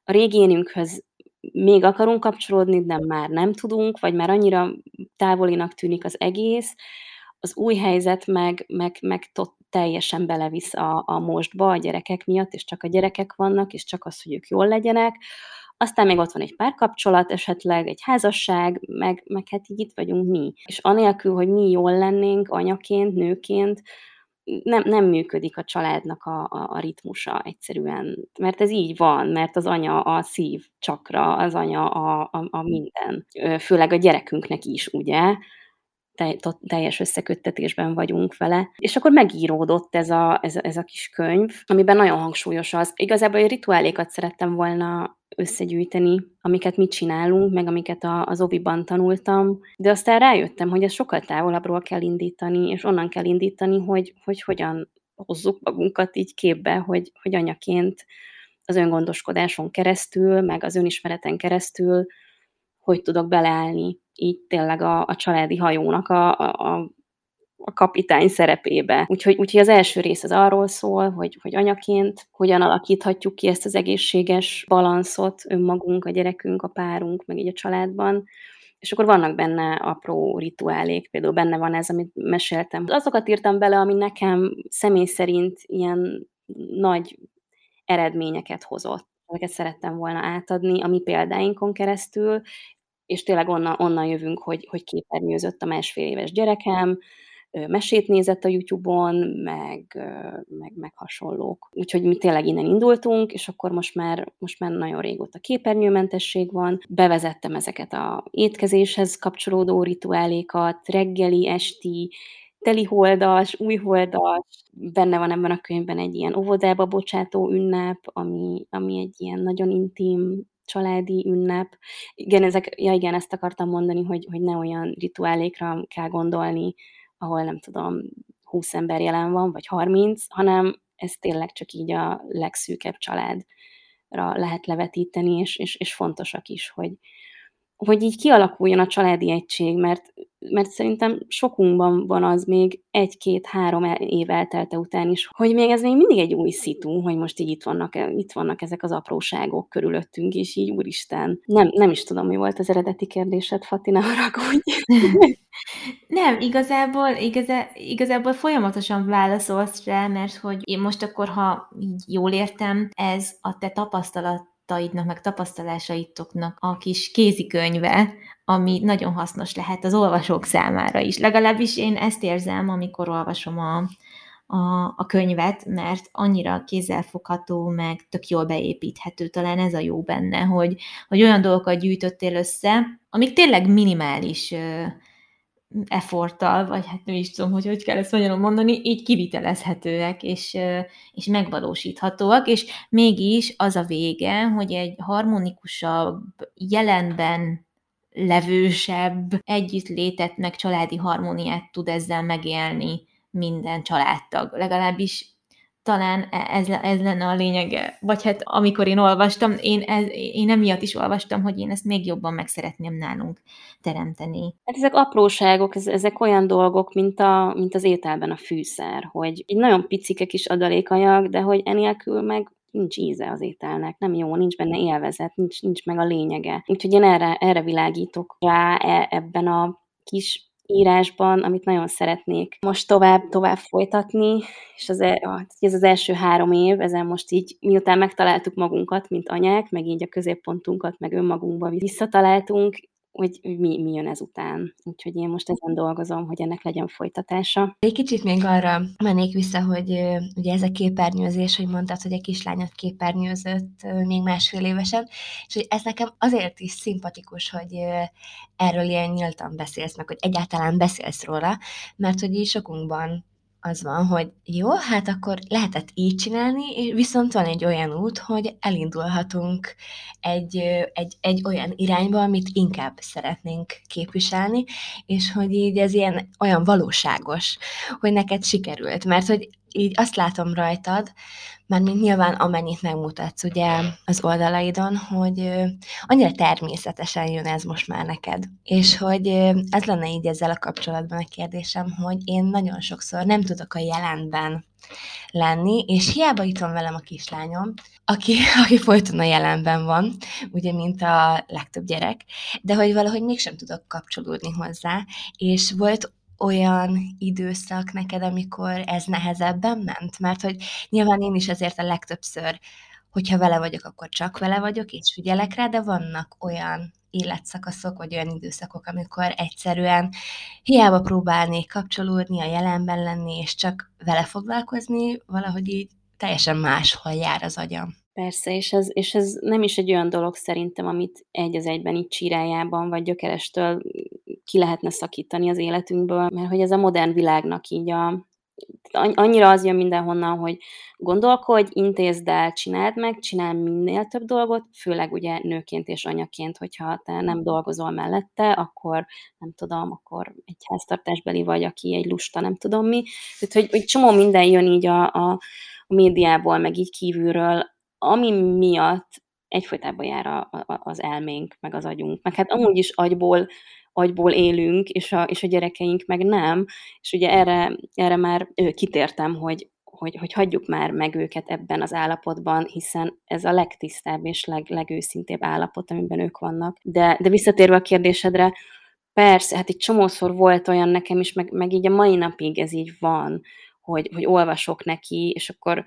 a régénünkhöz még akarunk kapcsolódni, de már nem tudunk, vagy már annyira távolinak tűnik az egész, az új helyzet meg, meg, meg tot, teljesen belevisz a, a mostba a gyerekek miatt, és csak a gyerekek vannak, és csak az, hogy ők jól legyenek. Aztán még ott van egy párkapcsolat, esetleg egy házasság, meg, meg hát így itt vagyunk mi. És anélkül, hogy mi jól lennénk anyaként, nőként, nem, nem működik a családnak a, a, a ritmusa egyszerűen, mert ez így van, mert az anya a szív csakra, az anya a, a, a minden. Főleg a gyerekünknek is, ugye? Teljes összeköttetésben vagyunk vele. És akkor megíródott ez a, ez, a, ez a kis könyv, amiben nagyon hangsúlyos az. Igazából egy rituálékat szerettem volna összegyűjteni, amiket mit csinálunk, meg amiket a, az oviban tanultam, de aztán rájöttem, hogy ezt sokkal távolabbról kell indítani, és onnan kell indítani, hogy, hogy hogyan hozzuk magunkat így képbe, hogy, hogy anyaként az öngondoskodáson keresztül, meg az önismereten keresztül, hogy tudok beleállni így tényleg a, a családi hajónak a, a, a kapitány szerepébe. Úgyhogy, úgyhogy az első rész az arról szól, hogy, hogy anyaként hogyan alakíthatjuk ki ezt az egészséges balanszot önmagunk, a gyerekünk, a párunk, meg így a családban. És akkor vannak benne apró rituálék, például benne van ez, amit meséltem. Azokat írtam bele, ami nekem személy szerint ilyen nagy eredményeket hozott ezeket szerettem volna átadni a mi példáinkon keresztül, és tényleg onnan, onnan jövünk, hogy, hogy képernyőzött a másfél éves gyerekem, mesét nézett a YouTube-on, meg, meg, meg hasonlók. Úgyhogy mi tényleg innen indultunk, és akkor most már, most már nagyon régóta képernyőmentesség van. Bevezettem ezeket a étkezéshez kapcsolódó rituálékat, reggeli, esti, teliholdas, újholdas, benne van ebben a könyvben egy ilyen óvodába bocsátó ünnep, ami, ami egy ilyen nagyon intim családi ünnep. Igen, ezek, ja igen, ezt akartam mondani, hogy, hogy ne olyan rituálékra kell gondolni, ahol nem tudom, 20 ember jelen van, vagy 30, hanem ez tényleg csak így a legszűkebb családra lehet levetíteni, és, és, és fontosak is, hogy, hogy így kialakuljon a családi egység, mert, mert szerintem sokunkban van az még egy-két-három e, év eltelte után is, hogy még ez még mindig egy új szitu, hogy most így itt vannak, itt vannak ezek az apróságok körülöttünk, és így úristen. Nem, nem is tudom, mi volt az eredeti kérdésed, Fatina, (laughs) haragudj.
Nem, igazából, igazá, igazából folyamatosan válaszolsz rá, mert hogy én most akkor, ha így jól értem, ez a te tapasztalat tapasztalataidnak, meg tapasztalásaitoknak a kis kézikönyve, ami nagyon hasznos lehet az olvasók számára is. Legalábbis én ezt érzem, amikor olvasom a, a, a könyvet, mert annyira kézzelfogható, meg tök jól beépíthető, talán ez a jó benne, hogy, hogy olyan dolgokat gyűjtöttél össze, amik tényleg minimális efforttal, vagy hát nem is tudom, hogy hogy kell ezt magyarul mondani, így kivitelezhetőek, és, és megvalósíthatóak, és mégis az a vége, hogy egy harmonikusabb, jelenben levősebb együttlétet, meg családi harmóniát tud ezzel megélni minden családtag. Legalábbis talán e, ez, ez lenne a lényege. Vagy hát amikor én olvastam, én, ez, én emiatt is olvastam, hogy én ezt még jobban meg szeretném nálunk teremteni.
Hát ezek apróságok, ezek olyan dolgok, mint, a, mint az ételben a fűszer, hogy egy nagyon picike kis adalékanyag, de hogy enélkül meg nincs íze az ételnek, nem jó, nincs benne élvezet, nincs, nincs meg a lényege. Úgyhogy én erre, erre világítok rá e, ebben a kis írásban, amit nagyon szeretnék most tovább, tovább folytatni, és az, e, ez az első három év, ezen most így, miután megtaláltuk magunkat, mint anyák, meg így a középpontunkat, meg önmagunkba visszataláltunk, hogy mi, mi jön ezután. Úgyhogy én most ezen dolgozom, hogy ennek legyen folytatása.
Egy kicsit még arra mennék vissza, hogy ugye ez a képernyőzés, hogy mondtad, hogy a kislányot képernyőzött még másfél évesen, és hogy ez nekem azért is szimpatikus, hogy erről ilyen nyíltan beszélsz, meg hogy egyáltalán beszélsz róla, mert hogy így sokunkban az van, hogy jó, hát akkor lehetett így csinálni, viszont van egy olyan út, hogy elindulhatunk egy, egy, egy olyan irányba, amit inkább szeretnénk képviselni, és hogy így ez ilyen olyan valóságos, hogy neked sikerült, mert hogy így azt látom rajtad, mert mint nyilván amennyit megmutatsz ugye az oldalaidon, hogy annyira természetesen jön ez most már neked. És hogy ez lenne így ezzel a kapcsolatban a kérdésem, hogy én nagyon sokszor nem tudok a jelenben lenni, és hiába itt van velem a kislányom, aki, (laughs) aki folyton a jelenben van, ugye, mint a legtöbb gyerek, de hogy valahogy mégsem tudok kapcsolódni hozzá, és volt olyan időszak neked, amikor ez nehezebben ment? Mert hogy nyilván én is ezért a legtöbbször, hogyha vele vagyok, akkor csak vele vagyok, és figyelek rá, de vannak olyan életszakaszok, vagy olyan időszakok, amikor egyszerűen hiába próbálnék kapcsolódni, a jelenben lenni, és csak vele foglalkozni, valahogy így teljesen máshol jár az agyam.
Persze, és ez, és ez nem is egy olyan dolog szerintem, amit egy az egyben itt csirájában, vagy gyökerestől ki lehetne szakítani az életünkből, mert hogy ez a modern világnak így a, annyira az jön mindenhonnan, hogy gondolkodj, intézd el, csináld meg, csinál minél több dolgot, főleg ugye nőként és anyaként, hogyha te nem dolgozol mellette, akkor nem tudom, akkor egy háztartásbeli vagy, aki egy lusta, nem tudom mi. Tehát, hogy, hogy csomó minden jön így a, a, a médiából, meg így kívülről, ami miatt egyfolytában jár a, a, az elménk, meg az agyunk. Meg hát amúgy is agyból, agyból élünk, és a, és a gyerekeink meg nem. És ugye erre, erre már kitértem, hogy, hogy, hogy hagyjuk már meg őket ebben az állapotban, hiszen ez a legtisztább és leg, legőszintébb állapot, amiben ők vannak. De, de visszatérve a kérdésedre, persze, hát egy csomószor volt olyan nekem is, meg, meg így a mai napig ez így van, hogy, hogy olvasok neki, és akkor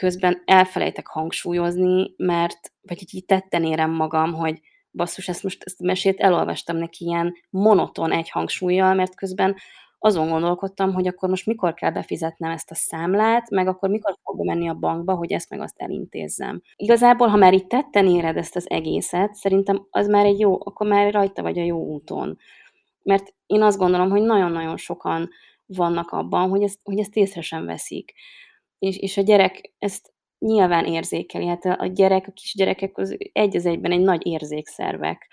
közben elfelejtek hangsúlyozni, mert, vagy így tetten érem magam, hogy basszus, ezt most ezt a mesét elolvastam neki ilyen monoton egy hangsúlyjal, mert közben azon gondolkodtam, hogy akkor most mikor kell befizetnem ezt a számlát, meg akkor mikor fog bemenni a bankba, hogy ezt meg azt elintézzem. Igazából, ha már itt tetten éred ezt az egészet, szerintem az már egy jó, akkor már rajta vagy a jó úton. Mert én azt gondolom, hogy nagyon-nagyon sokan vannak abban, hogy ezt, hogy ezt észre sem veszik és, és a gyerek ezt nyilván érzékeli. Hát a, a gyerek, a kisgyerekek az egy az egyben egy nagy érzékszervek,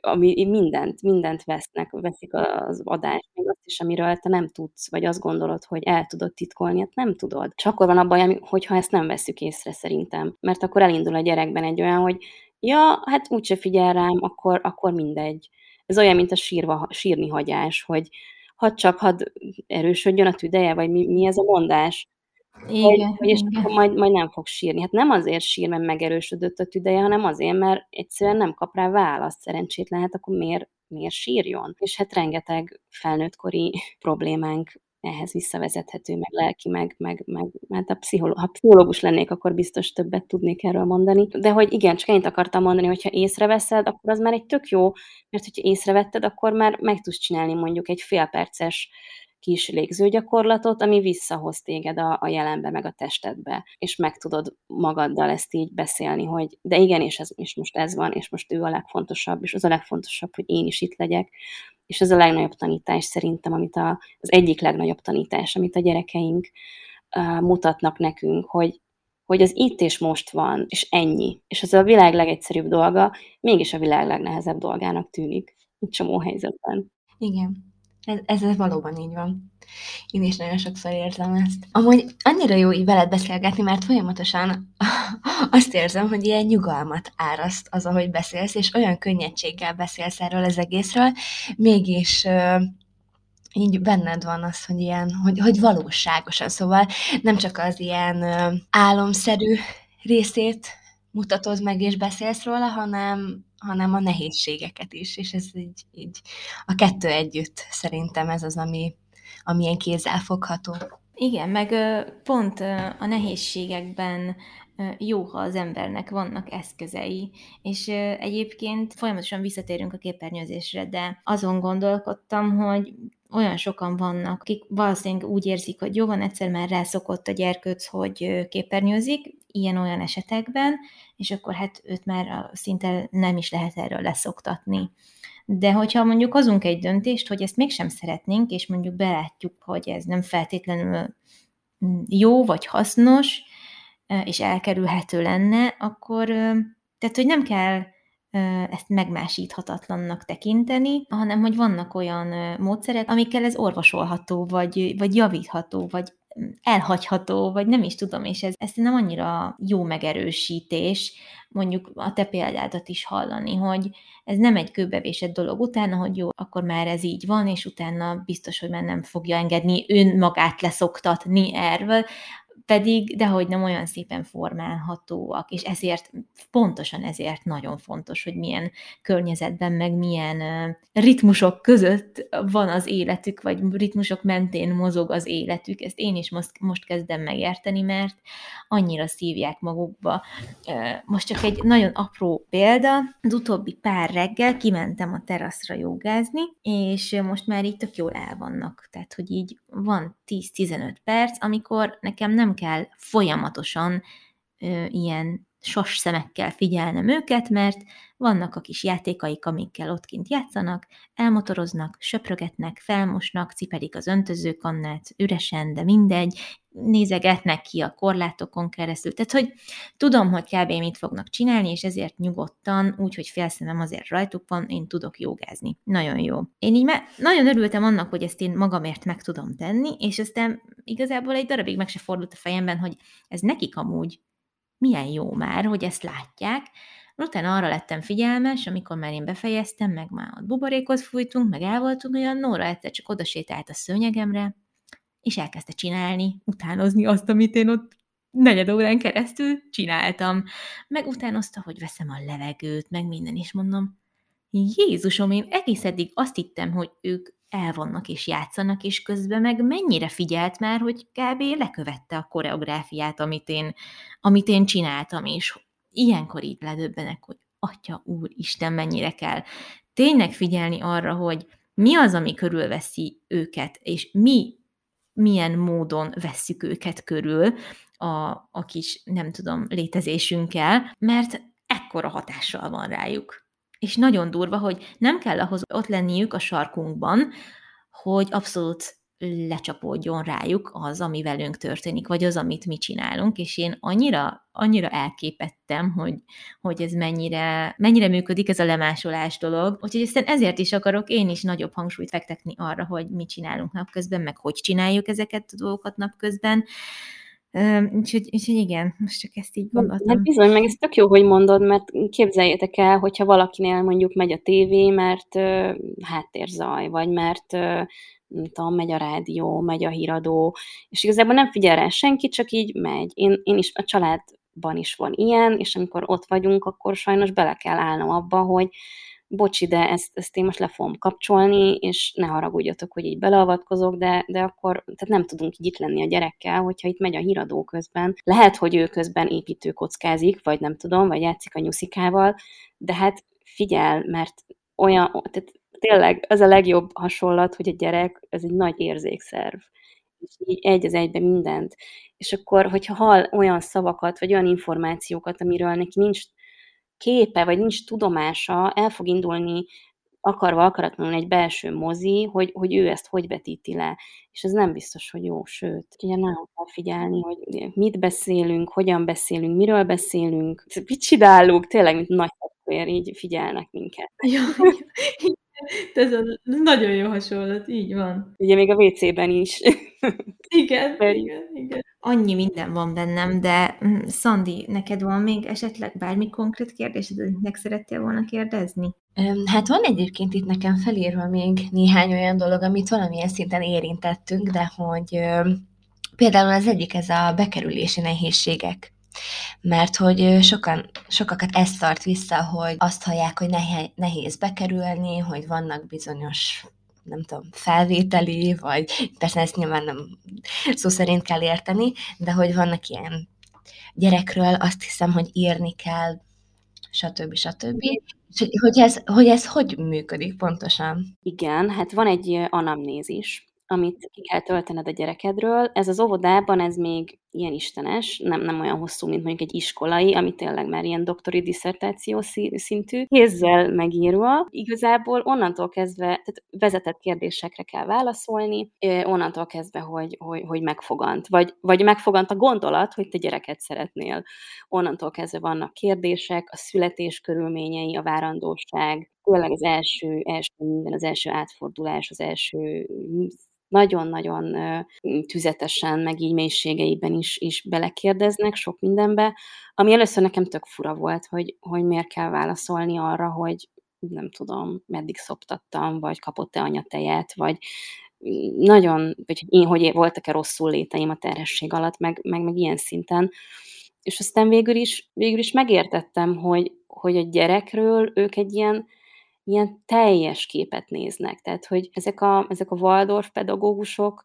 ami mindent, mindent vesznek, veszik az adást, még azt is, amiről te nem tudsz, vagy azt gondolod, hogy el tudod titkolni, hát nem tudod. Csak akkor van a baj, hogyha ezt nem veszük észre szerintem. Mert akkor elindul a gyerekben egy olyan, hogy ja, hát úgyse figyel rám, akkor, akkor mindegy. Ez olyan, mint a sírva, sírni hagyás, hogy hadd csak hadd erősödjön a tüdeje, vagy mi, mi ez a mondás igen, hogy, hogy és igen. akkor majd, majd nem fog sírni. Hát nem azért sír, mert megerősödött a tüdeje, hanem azért, mert egyszerűen nem kap rá választ szerencsétlen, hát akkor miért, miért sírjon? És hát rengeteg felnőttkori problémánk ehhez visszavezethető, meg lelki, meg, meg, meg hát a pszicholó, ha pszichológus lennék, akkor biztos többet tudnék erről mondani. De hogy igen, csak ennyit akartam mondani, hogyha észreveszed, akkor az már egy tök jó, mert hogyha észrevetted, akkor már meg tudsz csinálni mondjuk egy félperces kis légzőgyakorlatot, ami visszahoz téged a, a jelenbe, meg a testedbe, és meg tudod magaddal ezt így beszélni, hogy de igen, és, ez, és most ez van, és most ő a legfontosabb, és az a legfontosabb, hogy én is itt legyek, és ez a legnagyobb tanítás szerintem, amit a, az egyik legnagyobb tanítás, amit a gyerekeink uh, mutatnak nekünk, hogy, hogy az itt és most van, és ennyi. És ez a világ legegyszerűbb dolga, mégis a világ legnehezebb dolgának tűnik egy csomó helyzetben.
Igen. Ez, ez, valóban így van. Én is nagyon sokszor érzem ezt. Amúgy annyira jó így veled beszélgetni, mert folyamatosan (laughs) azt érzem, hogy ilyen nyugalmat áraszt az, ahogy beszélsz, és olyan könnyedséggel beszélsz erről az egészről, mégis így benned van az, hogy ilyen, hogy, hogy valóságosan, szóval nem csak az ilyen álomszerű részét mutatod meg és beszélsz róla, hanem, hanem a nehézségeket is, és ez így, így a kettő együtt szerintem ez az, ami, ami ilyen kézzelfogható.
Igen, meg pont a nehézségekben jó, ha az embernek vannak eszközei, és egyébként folyamatosan visszatérünk a képernyőzésre, de azon gondolkodtam, hogy olyan sokan vannak, akik valószínűleg úgy érzik, hogy jó van, egyszer már rászokott a gyerkőc, hogy képernyőzik, ilyen-olyan esetekben, és akkor hát őt már szinte nem is lehet erről leszoktatni. De hogyha mondjuk hozunk egy döntést, hogy ezt mégsem szeretnénk, és mondjuk belátjuk, hogy ez nem feltétlenül mm, jó vagy hasznos, és elkerülhető lenne, akkor tehát, hogy nem kell ezt megmásíthatatlannak tekinteni, hanem hogy vannak olyan módszerek, amikkel ez orvosolható, vagy, vagy javítható, vagy elhagyható, vagy nem is tudom, és ez, ez nem annyira jó megerősítés, mondjuk a te példádat is hallani, hogy ez nem egy kőbevésett dolog utána, hogy jó, akkor már ez így van, és utána biztos, hogy már nem fogja engedni önmagát leszoktatni erről, pedig dehogy nem olyan szépen formálhatóak, és ezért, pontosan ezért nagyon fontos, hogy milyen környezetben, meg milyen ritmusok között van az életük, vagy ritmusok mentén mozog az életük. Ezt én is most, most kezdem megérteni, mert annyira szívják magukba. Most csak egy nagyon apró példa, az utóbbi pár reggel kimentem a teraszra jogázni, és most már így tök jól el vannak. Tehát, hogy így van 10-15 perc, amikor nekem nem kell folyamatosan ö, ilyen sas szemekkel figyelnem őket, mert vannak a kis játékaik, amikkel ott kint játszanak, elmotoroznak, söprögetnek, felmosnak, cipelik az öntözőkannát, üresen, de mindegy, nézegetnek ki a korlátokon keresztül. Tehát, hogy tudom, hogy kb. mit fognak csinálni, és ezért nyugodtan, úgy, hogy félszemem azért rajtuk van, én tudok jogázni. Nagyon jó. Én így már nagyon örültem annak, hogy ezt én magamért meg tudom tenni, és aztán igazából egy darabig meg se fordult a fejemben, hogy ez nekik amúgy milyen jó már, hogy ezt látják. Utána arra lettem figyelmes, amikor már én befejeztem, meg már ott buborékot fújtunk, meg el voltunk, a Nóra egyszer csak oda sétált a szőnyegemre, és elkezdte csinálni, utánozni azt, amit én ott negyed órán keresztül csináltam. Meg utánozta, hogy veszem a levegőt, meg minden, és mondom, Jézusom, én egész eddig azt hittem, hogy ők el vannak és játszanak, és közben meg mennyire figyelt már, hogy kb. lekövette a koreográfiát, amit én, amit én csináltam, és ilyenkor így ledöbbenek, hogy Atya Úr, Isten, mennyire kell tényleg figyelni arra, hogy mi az, ami körülveszi őket, és mi milyen módon vesszük őket körül a, a kis, nem tudom, létezésünkkel, mert ekkora hatással van rájuk. És nagyon durva, hogy nem kell ahhoz ott lenniük a sarkunkban, hogy abszolút lecsapódjon rájuk az, ami velünk történik, vagy az, amit mi csinálunk, és én annyira, annyira elképettem, hogy, hogy ez mennyire, mennyire működik ez a lemásolás dolog, úgyhogy aztán ezért is akarok én is nagyobb hangsúlyt fektetni arra, hogy mit csinálunk napközben, meg hogy csináljuk ezeket a dolgokat napközben, Úgyhogy, úgyhogy igen, most csak ezt így gondoltam.
Hát bizony, meg ez tök jó, hogy mondod, mert képzeljétek el, hogyha valakinél mondjuk megy a tévé, mert uh, háttérzaj, vagy mert uh, nem tudom, megy a rádió, megy a híradó, és igazából nem figyel rá senki, csak így megy. Én, én is, a családban is van ilyen, és amikor ott vagyunk, akkor sajnos bele kell állnom abba, hogy bocsi, de ezt, ezt én most le fogom kapcsolni, és ne haragudjatok, hogy így beleavatkozok, de, de akkor tehát nem tudunk így itt lenni a gyerekkel, hogyha itt megy a híradó közben. Lehet, hogy ő közben építőkockázik, vagy nem tudom, vagy játszik a nyuszikával, de hát figyel, mert olyan, tehát tényleg az a legjobb hasonlat, hogy a gyerek, ez egy nagy érzékszerv és így egy az egybe mindent. És akkor, hogyha hall olyan szavakat, vagy olyan információkat, amiről neki nincs képe, vagy nincs tudomása, el fog indulni akarva akaratlanul egy belső mozi, hogy, hogy ő ezt hogy vetíti le. És ez nem biztos, hogy jó, sőt, ugye nagyon kell figyelni, hogy mit beszélünk, hogyan beszélünk, miről beszélünk, mit csinálunk, tényleg, mint nagy testvér, így figyelnek minket.
Ja, (laughs) (laughs) ez a nagyon jó hasonlat, így van.
Ugye még a WC-ben is. (laughs)
Igen, igen, igen. Annyi minden van bennem, de mm, Szandi, neked van még esetleg bármi konkrét kérdésed, amit meg szerettél volna kérdezni?
Hát van egyébként itt nekem felírva még néhány olyan dolog, amit valamilyen szinten érintettünk, de hogy például az egyik ez a bekerülési nehézségek. Mert hogy sokan, sokakat ezt tart vissza, hogy azt hallják, hogy nehéz bekerülni, hogy vannak bizonyos nem tudom, felvételi, vagy persze ezt nyilván nem szó szerint kell érteni, de hogy vannak ilyen gyerekről, azt hiszem, hogy írni kell, stb. stb. És hogy ez, hogy ez hogy működik pontosan?
Igen, hát van egy anamnézis, amit ki kell töltened a gyerekedről. Ez az óvodában, ez még ilyen istenes, nem, nem olyan hosszú, mint mondjuk egy iskolai, ami tényleg már ilyen doktori diszertáció szintű, kézzel megírva. Igazából onnantól kezdve, tehát vezetett kérdésekre kell válaszolni, onnantól kezdve, hogy, hogy, hogy megfogant. Vagy, vagy megfogant a gondolat, hogy te gyereket szeretnél. Onnantól kezdve vannak kérdések, a születés körülményei, a várandóság, tényleg az első, első minden, az első átfordulás, az első nagyon-nagyon tüzetesen, meg így mélységeiben is, is belekérdeznek sok mindenbe, ami először nekem tök fura volt, hogy, hogy miért kell válaszolni arra, hogy nem tudom, meddig szoptattam, vagy kapott-e anyatejet, vagy nagyon, vagy én, hogy voltak-e rosszul léteim a terhesség alatt, meg, meg, meg ilyen szinten. És aztán végül is, végül is megértettem, hogy, hogy a gyerekről ők egy ilyen ilyen teljes képet néznek. Tehát, hogy ezek a, ezek a Waldorf pedagógusok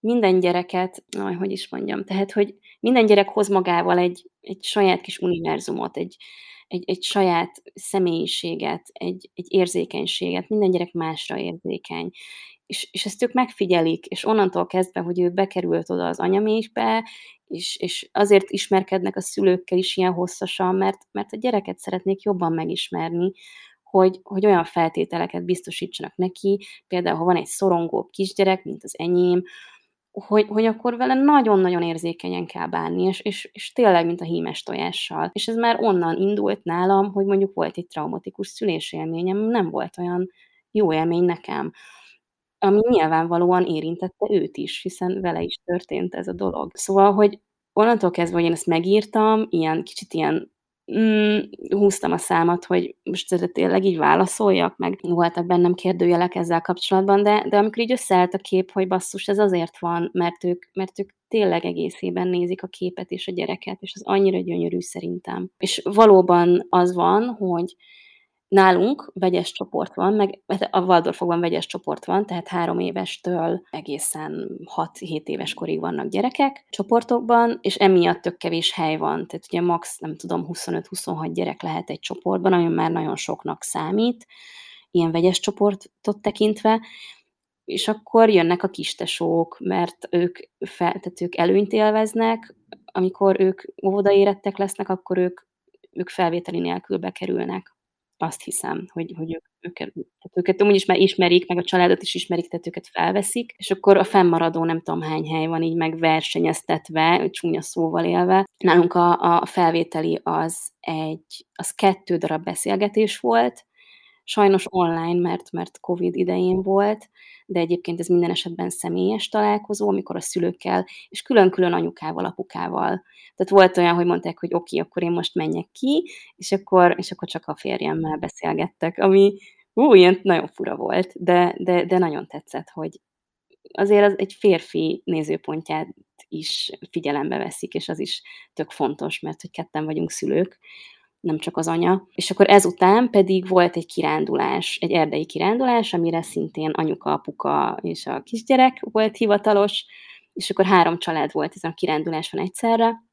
minden gyereket, aj, hogy is mondjam, tehát, hogy minden gyerek hoz magával egy, egy saját kis univerzumot, egy, egy, egy saját személyiséget, egy, egy érzékenységet, minden gyerek másra érzékeny. És, és ezt ők megfigyelik, és onnantól kezdve, hogy ő bekerült oda az anyamékbe, és, és azért ismerkednek a szülőkkel is ilyen hosszasan, mert, mert a gyereket szeretnék jobban megismerni, hogy, hogy olyan feltételeket biztosítsanak neki, például ha van egy szorongó kisgyerek, mint az enyém, hogy, hogy akkor vele nagyon-nagyon érzékenyen kell bánni, és, és, és tényleg, mint a hímes tojással. És ez már onnan indult nálam, hogy mondjuk volt egy traumatikus szülésélményem, nem volt olyan jó élmény nekem, ami nyilvánvalóan érintette őt is, hiszen vele is történt ez a dolog. Szóval, hogy onnantól kezdve, hogy én ezt megírtam, ilyen kicsit ilyen mm, húztam a számat, hogy most erre tényleg így válaszoljak, meg voltak bennem kérdőjelek ezzel kapcsolatban, de, de amikor így összeállt a kép, hogy basszus, ez azért van, mert ők, mert ők tényleg egészében nézik a képet és a gyereket, és az annyira gyönyörű szerintem. És valóban az van, hogy Nálunk vegyes csoport van, meg hát a Waldorfokban vegyes csoport van, tehát három évestől egészen 6-7 éves korig vannak gyerekek csoportokban, és emiatt tök kevés hely van. Tehát ugye max, nem tudom, 25-26 gyerek lehet egy csoportban, ami már nagyon soknak számít, ilyen vegyes csoportot tekintve, és akkor jönnek a kistesók, mert ők, fel, tehát ők előnyt élveznek, amikor ők óvodaérettek lesznek, akkor ők, ők felvételi nélkül bekerülnek azt hiszem, hogy, hogy ők, őket, tehát őket amúgy is már ismerik, meg a családot is ismerik, tehát őket felveszik, és akkor a fennmaradó nem tudom hány hely van így meg versenyeztetve, csúnya szóval élve. Nálunk a, a felvételi az egy, az kettő darab beszélgetés volt, sajnos online, mert, mert Covid idején volt, de egyébként ez minden esetben személyes találkozó, amikor a szülőkkel, és külön-külön anyukával, apukával. Tehát volt olyan, hogy mondták, hogy oké, okay, akkor én most menjek ki, és akkor, és akkor csak a férjemmel beszélgettek, ami ú, ilyen nagyon fura volt, de, de, de nagyon tetszett, hogy azért az egy férfi nézőpontját is figyelembe veszik, és az is tök fontos, mert hogy ketten vagyunk szülők, nem csak az anya. És akkor ezután pedig volt egy kirándulás, egy erdei kirándulás, amire szintén anyuka, apuka és a kisgyerek volt hivatalos, és akkor három család volt ezen a kiránduláson egyszerre,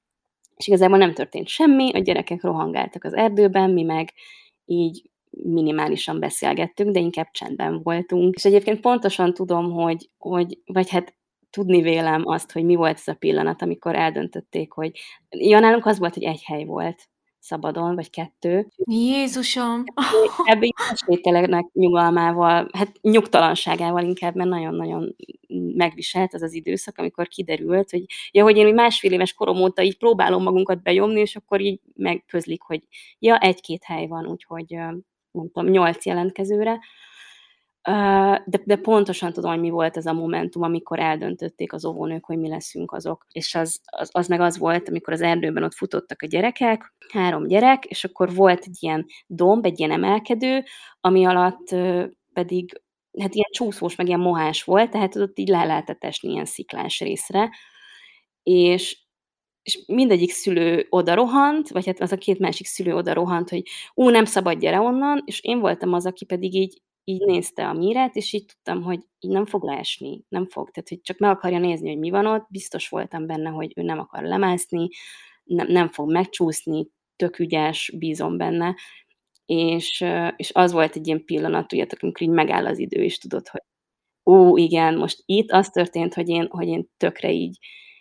és igazából nem történt semmi, a gyerekek rohangáltak az erdőben, mi meg így minimálisan beszélgettünk, de inkább csendben voltunk. És egyébként pontosan tudom, hogy, hogy vagy hát tudni vélem azt, hogy mi volt ez a pillanat, amikor eldöntötték, hogy ja, nálunk az volt, hogy egy hely volt szabadon, vagy kettő.
Jézusom!
Ebből mestételegnek nyugalmával, hát nyugtalanságával inkább, mert nagyon-nagyon megviselt az az időszak, amikor kiderült, hogy ja, hogy én másfél éves korom óta így próbálom magunkat bejomni, és akkor így megközlik, hogy ja, egy-két hely van, úgyhogy mondtam, nyolc jelentkezőre, de, de pontosan tudom, hogy mi volt ez a momentum, amikor eldöntötték az óvónők, hogy mi leszünk azok. És az, az, az meg az volt, amikor az erdőben ott futottak a gyerekek, három gyerek, és akkor volt egy ilyen domb, egy ilyen emelkedő, ami alatt pedig hát ilyen csúszós, meg ilyen mohás volt, tehát ott így le lehetett esni ilyen sziklás részre, és, és mindegyik szülő oda rohant, vagy hát az a két másik szülő oda rohant, hogy ú, nem szabad, gyere onnan, és én voltam az, aki pedig így így nézte a mírát, és így tudtam, hogy így nem fog leesni, nem fog, tehát hogy csak meg akarja nézni, hogy mi van ott, biztos voltam benne, hogy ő nem akar lemászni, nem, nem fog megcsúszni, tök ügyes, bízom benne, és, és az volt egy ilyen pillanat, tudjátok, amikor így megáll az idő, és tudod, hogy ó, igen, most itt az történt, hogy én, hogy én tökre így,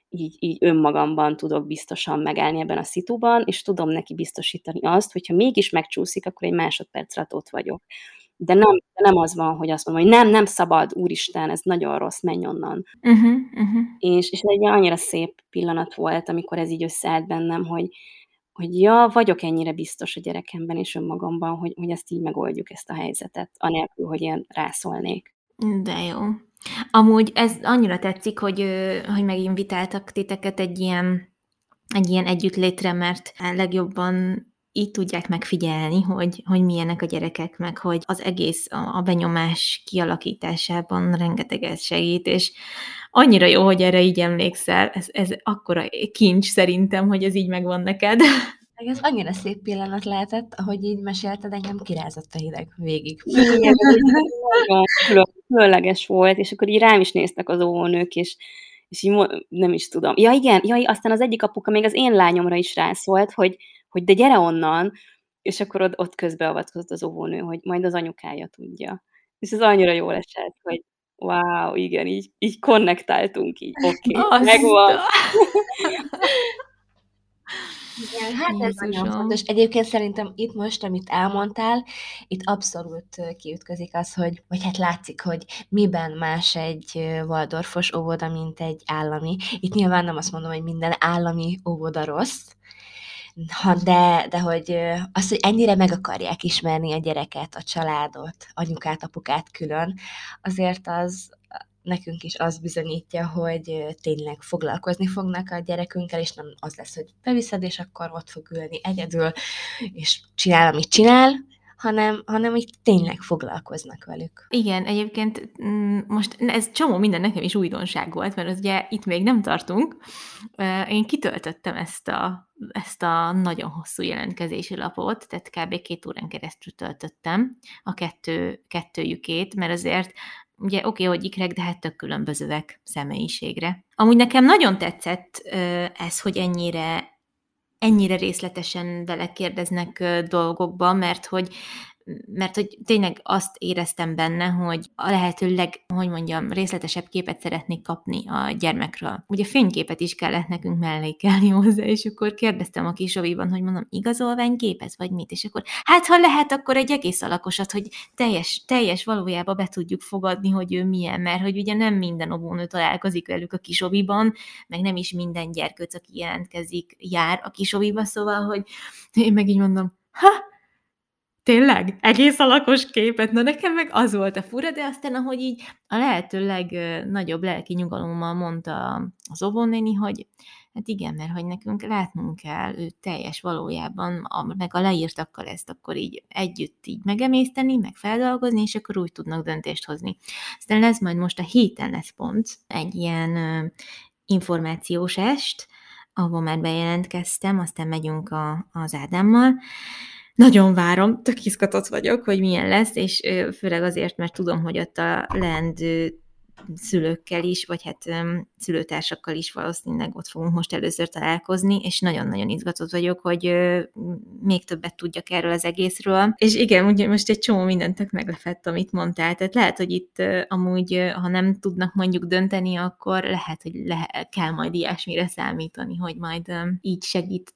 így, így önmagamban tudok biztosan megállni ebben a szituban, és tudom neki biztosítani azt, hogyha mégis megcsúszik, akkor egy másodperc alatt ott vagyok. De nem, de nem az van, hogy azt mondom, hogy nem, nem szabad, úristen, ez nagyon rossz, menj onnan. Uh-huh, uh-huh. És, és egy annyira szép pillanat volt, amikor ez így összeállt bennem, hogy, hogy ja, vagyok ennyire biztos a gyerekemben és önmagamban, hogy, hogy ezt így megoldjuk, ezt a helyzetet, anélkül, hogy én rászólnék.
De jó. Amúgy ez annyira tetszik, hogy, hogy meginvitáltak titeket egy ilyen, egy ilyen együttlétre, mert legjobban így tudják megfigyelni, hogy, hogy milyenek a gyerekek, meg hogy az egész a, a benyomás kialakításában rengeteget segít, és annyira jó, hogy erre így emlékszel, ez, ez akkora kincs szerintem, hogy ez így megvan neked. (laughs)
Ez annyira szép pillanat lehetett, ahogy így mesélted, engem kirázott a hideg végig. (laughs)
különleges volt, és akkor így rám is néztek az óvónők, és, és így nem is tudom. Ja igen, ja, aztán az egyik apuka még az én lányomra is rászólt, hogy, hogy de gyere onnan, és akkor ott, ott közbeavatkozott az óvónő, hogy majd az anyukája tudja. És ez annyira jól esett, hogy wow, igen, így, így konnektáltunk, így oké, okay, megvan. (laughs)
Igen, hát ez nagyon fontos. Egyébként szerintem itt most, amit elmondtál, itt abszolút kiütközik az, hogy, vagy hát látszik, hogy miben más egy Waldorfos óvoda, mint egy állami. Itt nyilván nem azt mondom, hogy minden állami óvoda rossz, ha de, de hogy az, hogy ennyire meg akarják ismerni a gyereket, a családot, anyukát, apukát külön, azért az nekünk is az bizonyítja, hogy tényleg foglalkozni fognak a gyerekünkkel, és nem az lesz, hogy beviszed, és akkor ott fog ülni egyedül, és csinál, amit csinál, hanem, hanem így tényleg foglalkoznak velük.
Igen, egyébként mm, most ez csomó minden nekem is újdonság volt, mert az ugye itt még nem tartunk. Én kitöltöttem ezt a, ezt a nagyon hosszú jelentkezési lapot, tehát kb. két órán keresztül töltöttem a kettő, kettőjükét, mert azért ugye oké, okay, hogy ikrek, de hát tök különbözőek személyiségre. Amúgy nekem nagyon tetszett ez, hogy ennyire ennyire részletesen belekérdeznek dolgokba, mert hogy mert hogy tényleg azt éreztem benne, hogy a lehető leg, hogy mondjam, részletesebb képet szeretnék kapni a gyermekről. Ugye fényképet is kellett nekünk mellékelni hozzá, és akkor kérdeztem a kisoviban, hogy mondom, igazolványkép vagy mit? És akkor, hát ha lehet, akkor egy egész alakosat, hogy teljes, teljes valójában be tudjuk fogadni, hogy ő milyen, mert hogy ugye nem minden óvónő találkozik velük a kisoviban, meg nem is minden gyerkőc, aki jelentkezik, jár a kisoviba, szóval, hogy én meg így mondom, ha, Tényleg? Egész alakos képet? Na nekem meg az volt a fura, de aztán ahogy így a lehető legnagyobb lelki nyugalommal mondta az óvónéni, hogy hát igen, mert hogy nekünk látnunk kell ő teljes valójában, a, meg a leírtakkal ezt akkor így együtt így megemészteni, meg feldolgozni, és akkor úgy tudnak döntést hozni. Aztán lesz majd most a héten lesz pont egy ilyen uh, információs est, ahol már bejelentkeztem, aztán megyünk a, az Ádámmal, nagyon várom, tök izgatott vagyok, hogy milyen lesz, és főleg azért, mert tudom, hogy ott a leendő szülőkkel is, vagy hát szülőtársakkal is valószínűleg ott fogunk most először találkozni, és nagyon-nagyon izgatott vagyok, hogy még többet tudjak erről az egészről. És igen, ugye most egy csomó mindent tök meglepett, amit mondtál, tehát lehet, hogy itt amúgy, ha nem tudnak mondjuk dönteni, akkor lehet, hogy le- kell majd ilyesmire számítani, hogy majd így segít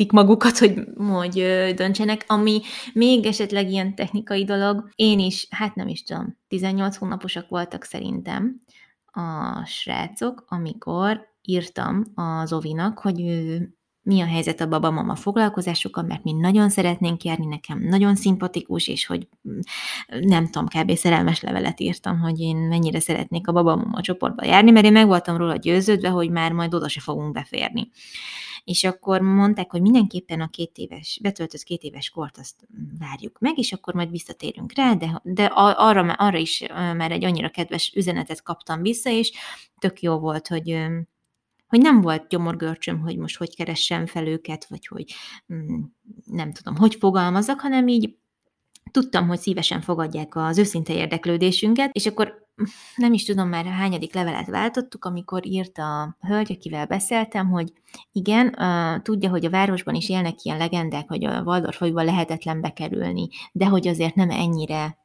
engedhetik magukat, hogy, hogy döntsenek, ami még esetleg ilyen technikai dolog. Én is, hát nem is tudom, 18 hónaposak voltak szerintem a srácok, amikor írtam az Ovinak, hogy mi a helyzet a babamama foglalkozásokkal, mert mi nagyon szeretnénk járni, nekem nagyon szimpatikus, és hogy mm, nem tudom, kb. szerelmes levelet írtam, hogy én mennyire szeretnék a babamama csoportba járni, mert én meg voltam róla győződve, hogy már majd oda se fogunk beférni. És akkor mondták, hogy mindenképpen a két éves, betöltött két éves kort azt várjuk meg, és akkor majd visszatérünk rá, de, de arra, arra is már egy annyira kedves üzenetet kaptam vissza, és tök jó volt, hogy hogy nem volt gyomorgörcsöm, hogy most hogy keressem fel őket, vagy hogy mm, nem tudom, hogy fogalmazok, hanem így tudtam, hogy szívesen fogadják az őszinte érdeklődésünket, és akkor nem is tudom már hányadik levelet váltottuk, amikor írt a hölgy, akivel beszéltem, hogy igen, tudja, hogy a városban is élnek ilyen legendák, hogy a Waldorf folyóba lehetetlen bekerülni, de hogy azért nem ennyire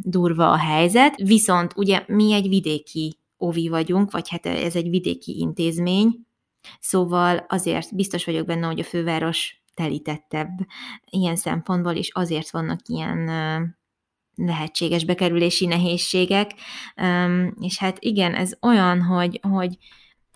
durva a helyzet, viszont ugye mi egy vidéki ovi vagyunk, vagy hát ez egy vidéki intézmény, szóval azért biztos vagyok benne, hogy a főváros telítettebb ilyen szempontból, és azért vannak ilyen lehetséges bekerülési nehézségek, és hát igen, ez olyan, hogy, hogy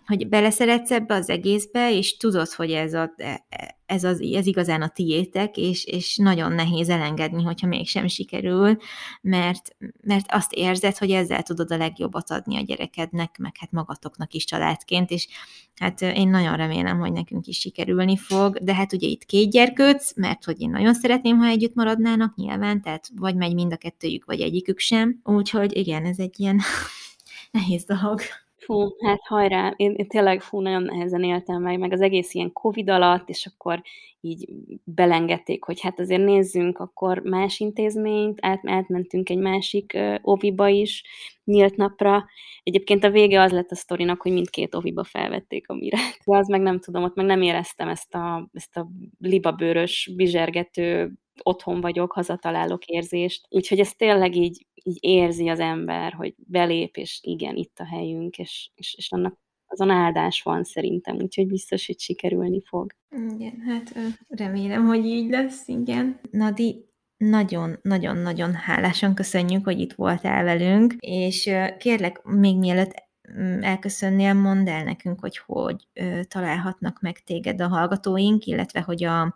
hogy beleszeretsz ebbe az egészbe, és tudod, hogy ez, a, e, e, ez, az, ez igazán a tiétek, és, és nagyon nehéz elengedni, hogyha mégsem sikerül, mert, mert azt érzed, hogy ezzel tudod a legjobbat adni a gyerekednek, meg hát magatoknak is családként, és hát én nagyon remélem, hogy nekünk is sikerülni fog, de hát ugye itt két gyerkőc, mert hogy én nagyon szeretném, ha együtt maradnának nyilván, tehát vagy megy mind a kettőjük, vagy egyikük sem, úgyhogy igen, ez egy ilyen (laughs) nehéz dolog.
Fú, hát hajrá, én, én tényleg fú, nagyon nehezen éltem meg, meg az egész ilyen Covid alatt, és akkor így belengedték, hogy hát azért nézzünk akkor más intézményt, át, átmentünk egy másik uh, oviba is, nyílt napra. Egyébként a vége az lett a sztorinak, hogy mindkét oviba felvették a mirát. De az meg nem tudom, ott meg nem éreztem ezt a, ezt a libabőrös, bizsergető otthon vagyok, hazatalálok érzést. Úgyhogy ez tényleg így, így érzi az ember, hogy belép, és igen, itt a helyünk, és, és, és annak azon áldás van szerintem, úgyhogy biztos, hogy sikerülni fog.
Igen, hát remélem, hogy így lesz, igen. Nadi, nagyon-nagyon-nagyon hálásan köszönjük, hogy itt voltál velünk, és kérlek, még mielőtt mm, elköszönnél, mondd el nekünk, hogy hogy találhatnak meg téged a hallgatóink, illetve hogy a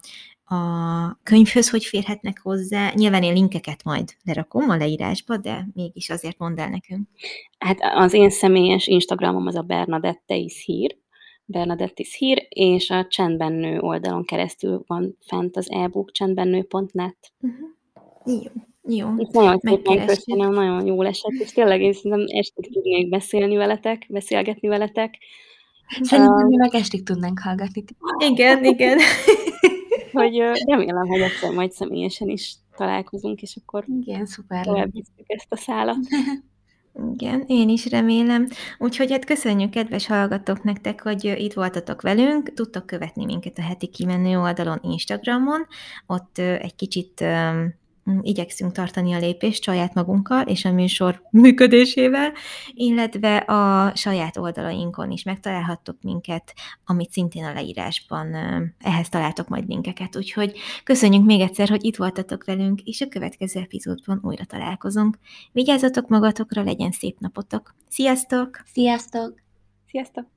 a könyvhöz hogy férhetnek hozzá. Nyilván én linkeket majd lerakom a leírásba, de mégis azért mondd el nekünk.
Hát az én személyes Instagramom az a Bernadette is hír, Bernadette is hír, és a Csendben Nő oldalon keresztül van fent az e-book csendbennő.net.
Uh-huh. Jó. Jó.
Itt nagyon szépen köszönöm, nagyon jól esett, és tényleg én szerintem estig tudnék beszélni veletek, beszélgetni veletek.
Szerintem uh, mi meg estig tudnánk hallgatni.
Igen, igen. (laughs)
hogy remélem, hogy egyszer majd személyesen is találkozunk, és akkor
Igen, szuper.
ezt a szálat. (laughs)
Igen, én is remélem. Úgyhogy hát köszönjük, kedves hallgatók nektek, hogy itt voltatok velünk. Tudtok követni minket a heti kimenő oldalon Instagramon. Ott egy kicsit igyekszünk tartani a lépést saját magunkkal és a műsor működésével, illetve a saját oldalainkon is megtalálhattok minket, amit szintén a leírásban ehhez találtok majd linkeket. Úgyhogy köszönjük még egyszer, hogy itt voltatok velünk, és a következő epizódban újra találkozunk. Vigyázzatok magatokra, legyen szép napotok! Sziasztok!
Sziasztok!
Sziasztok!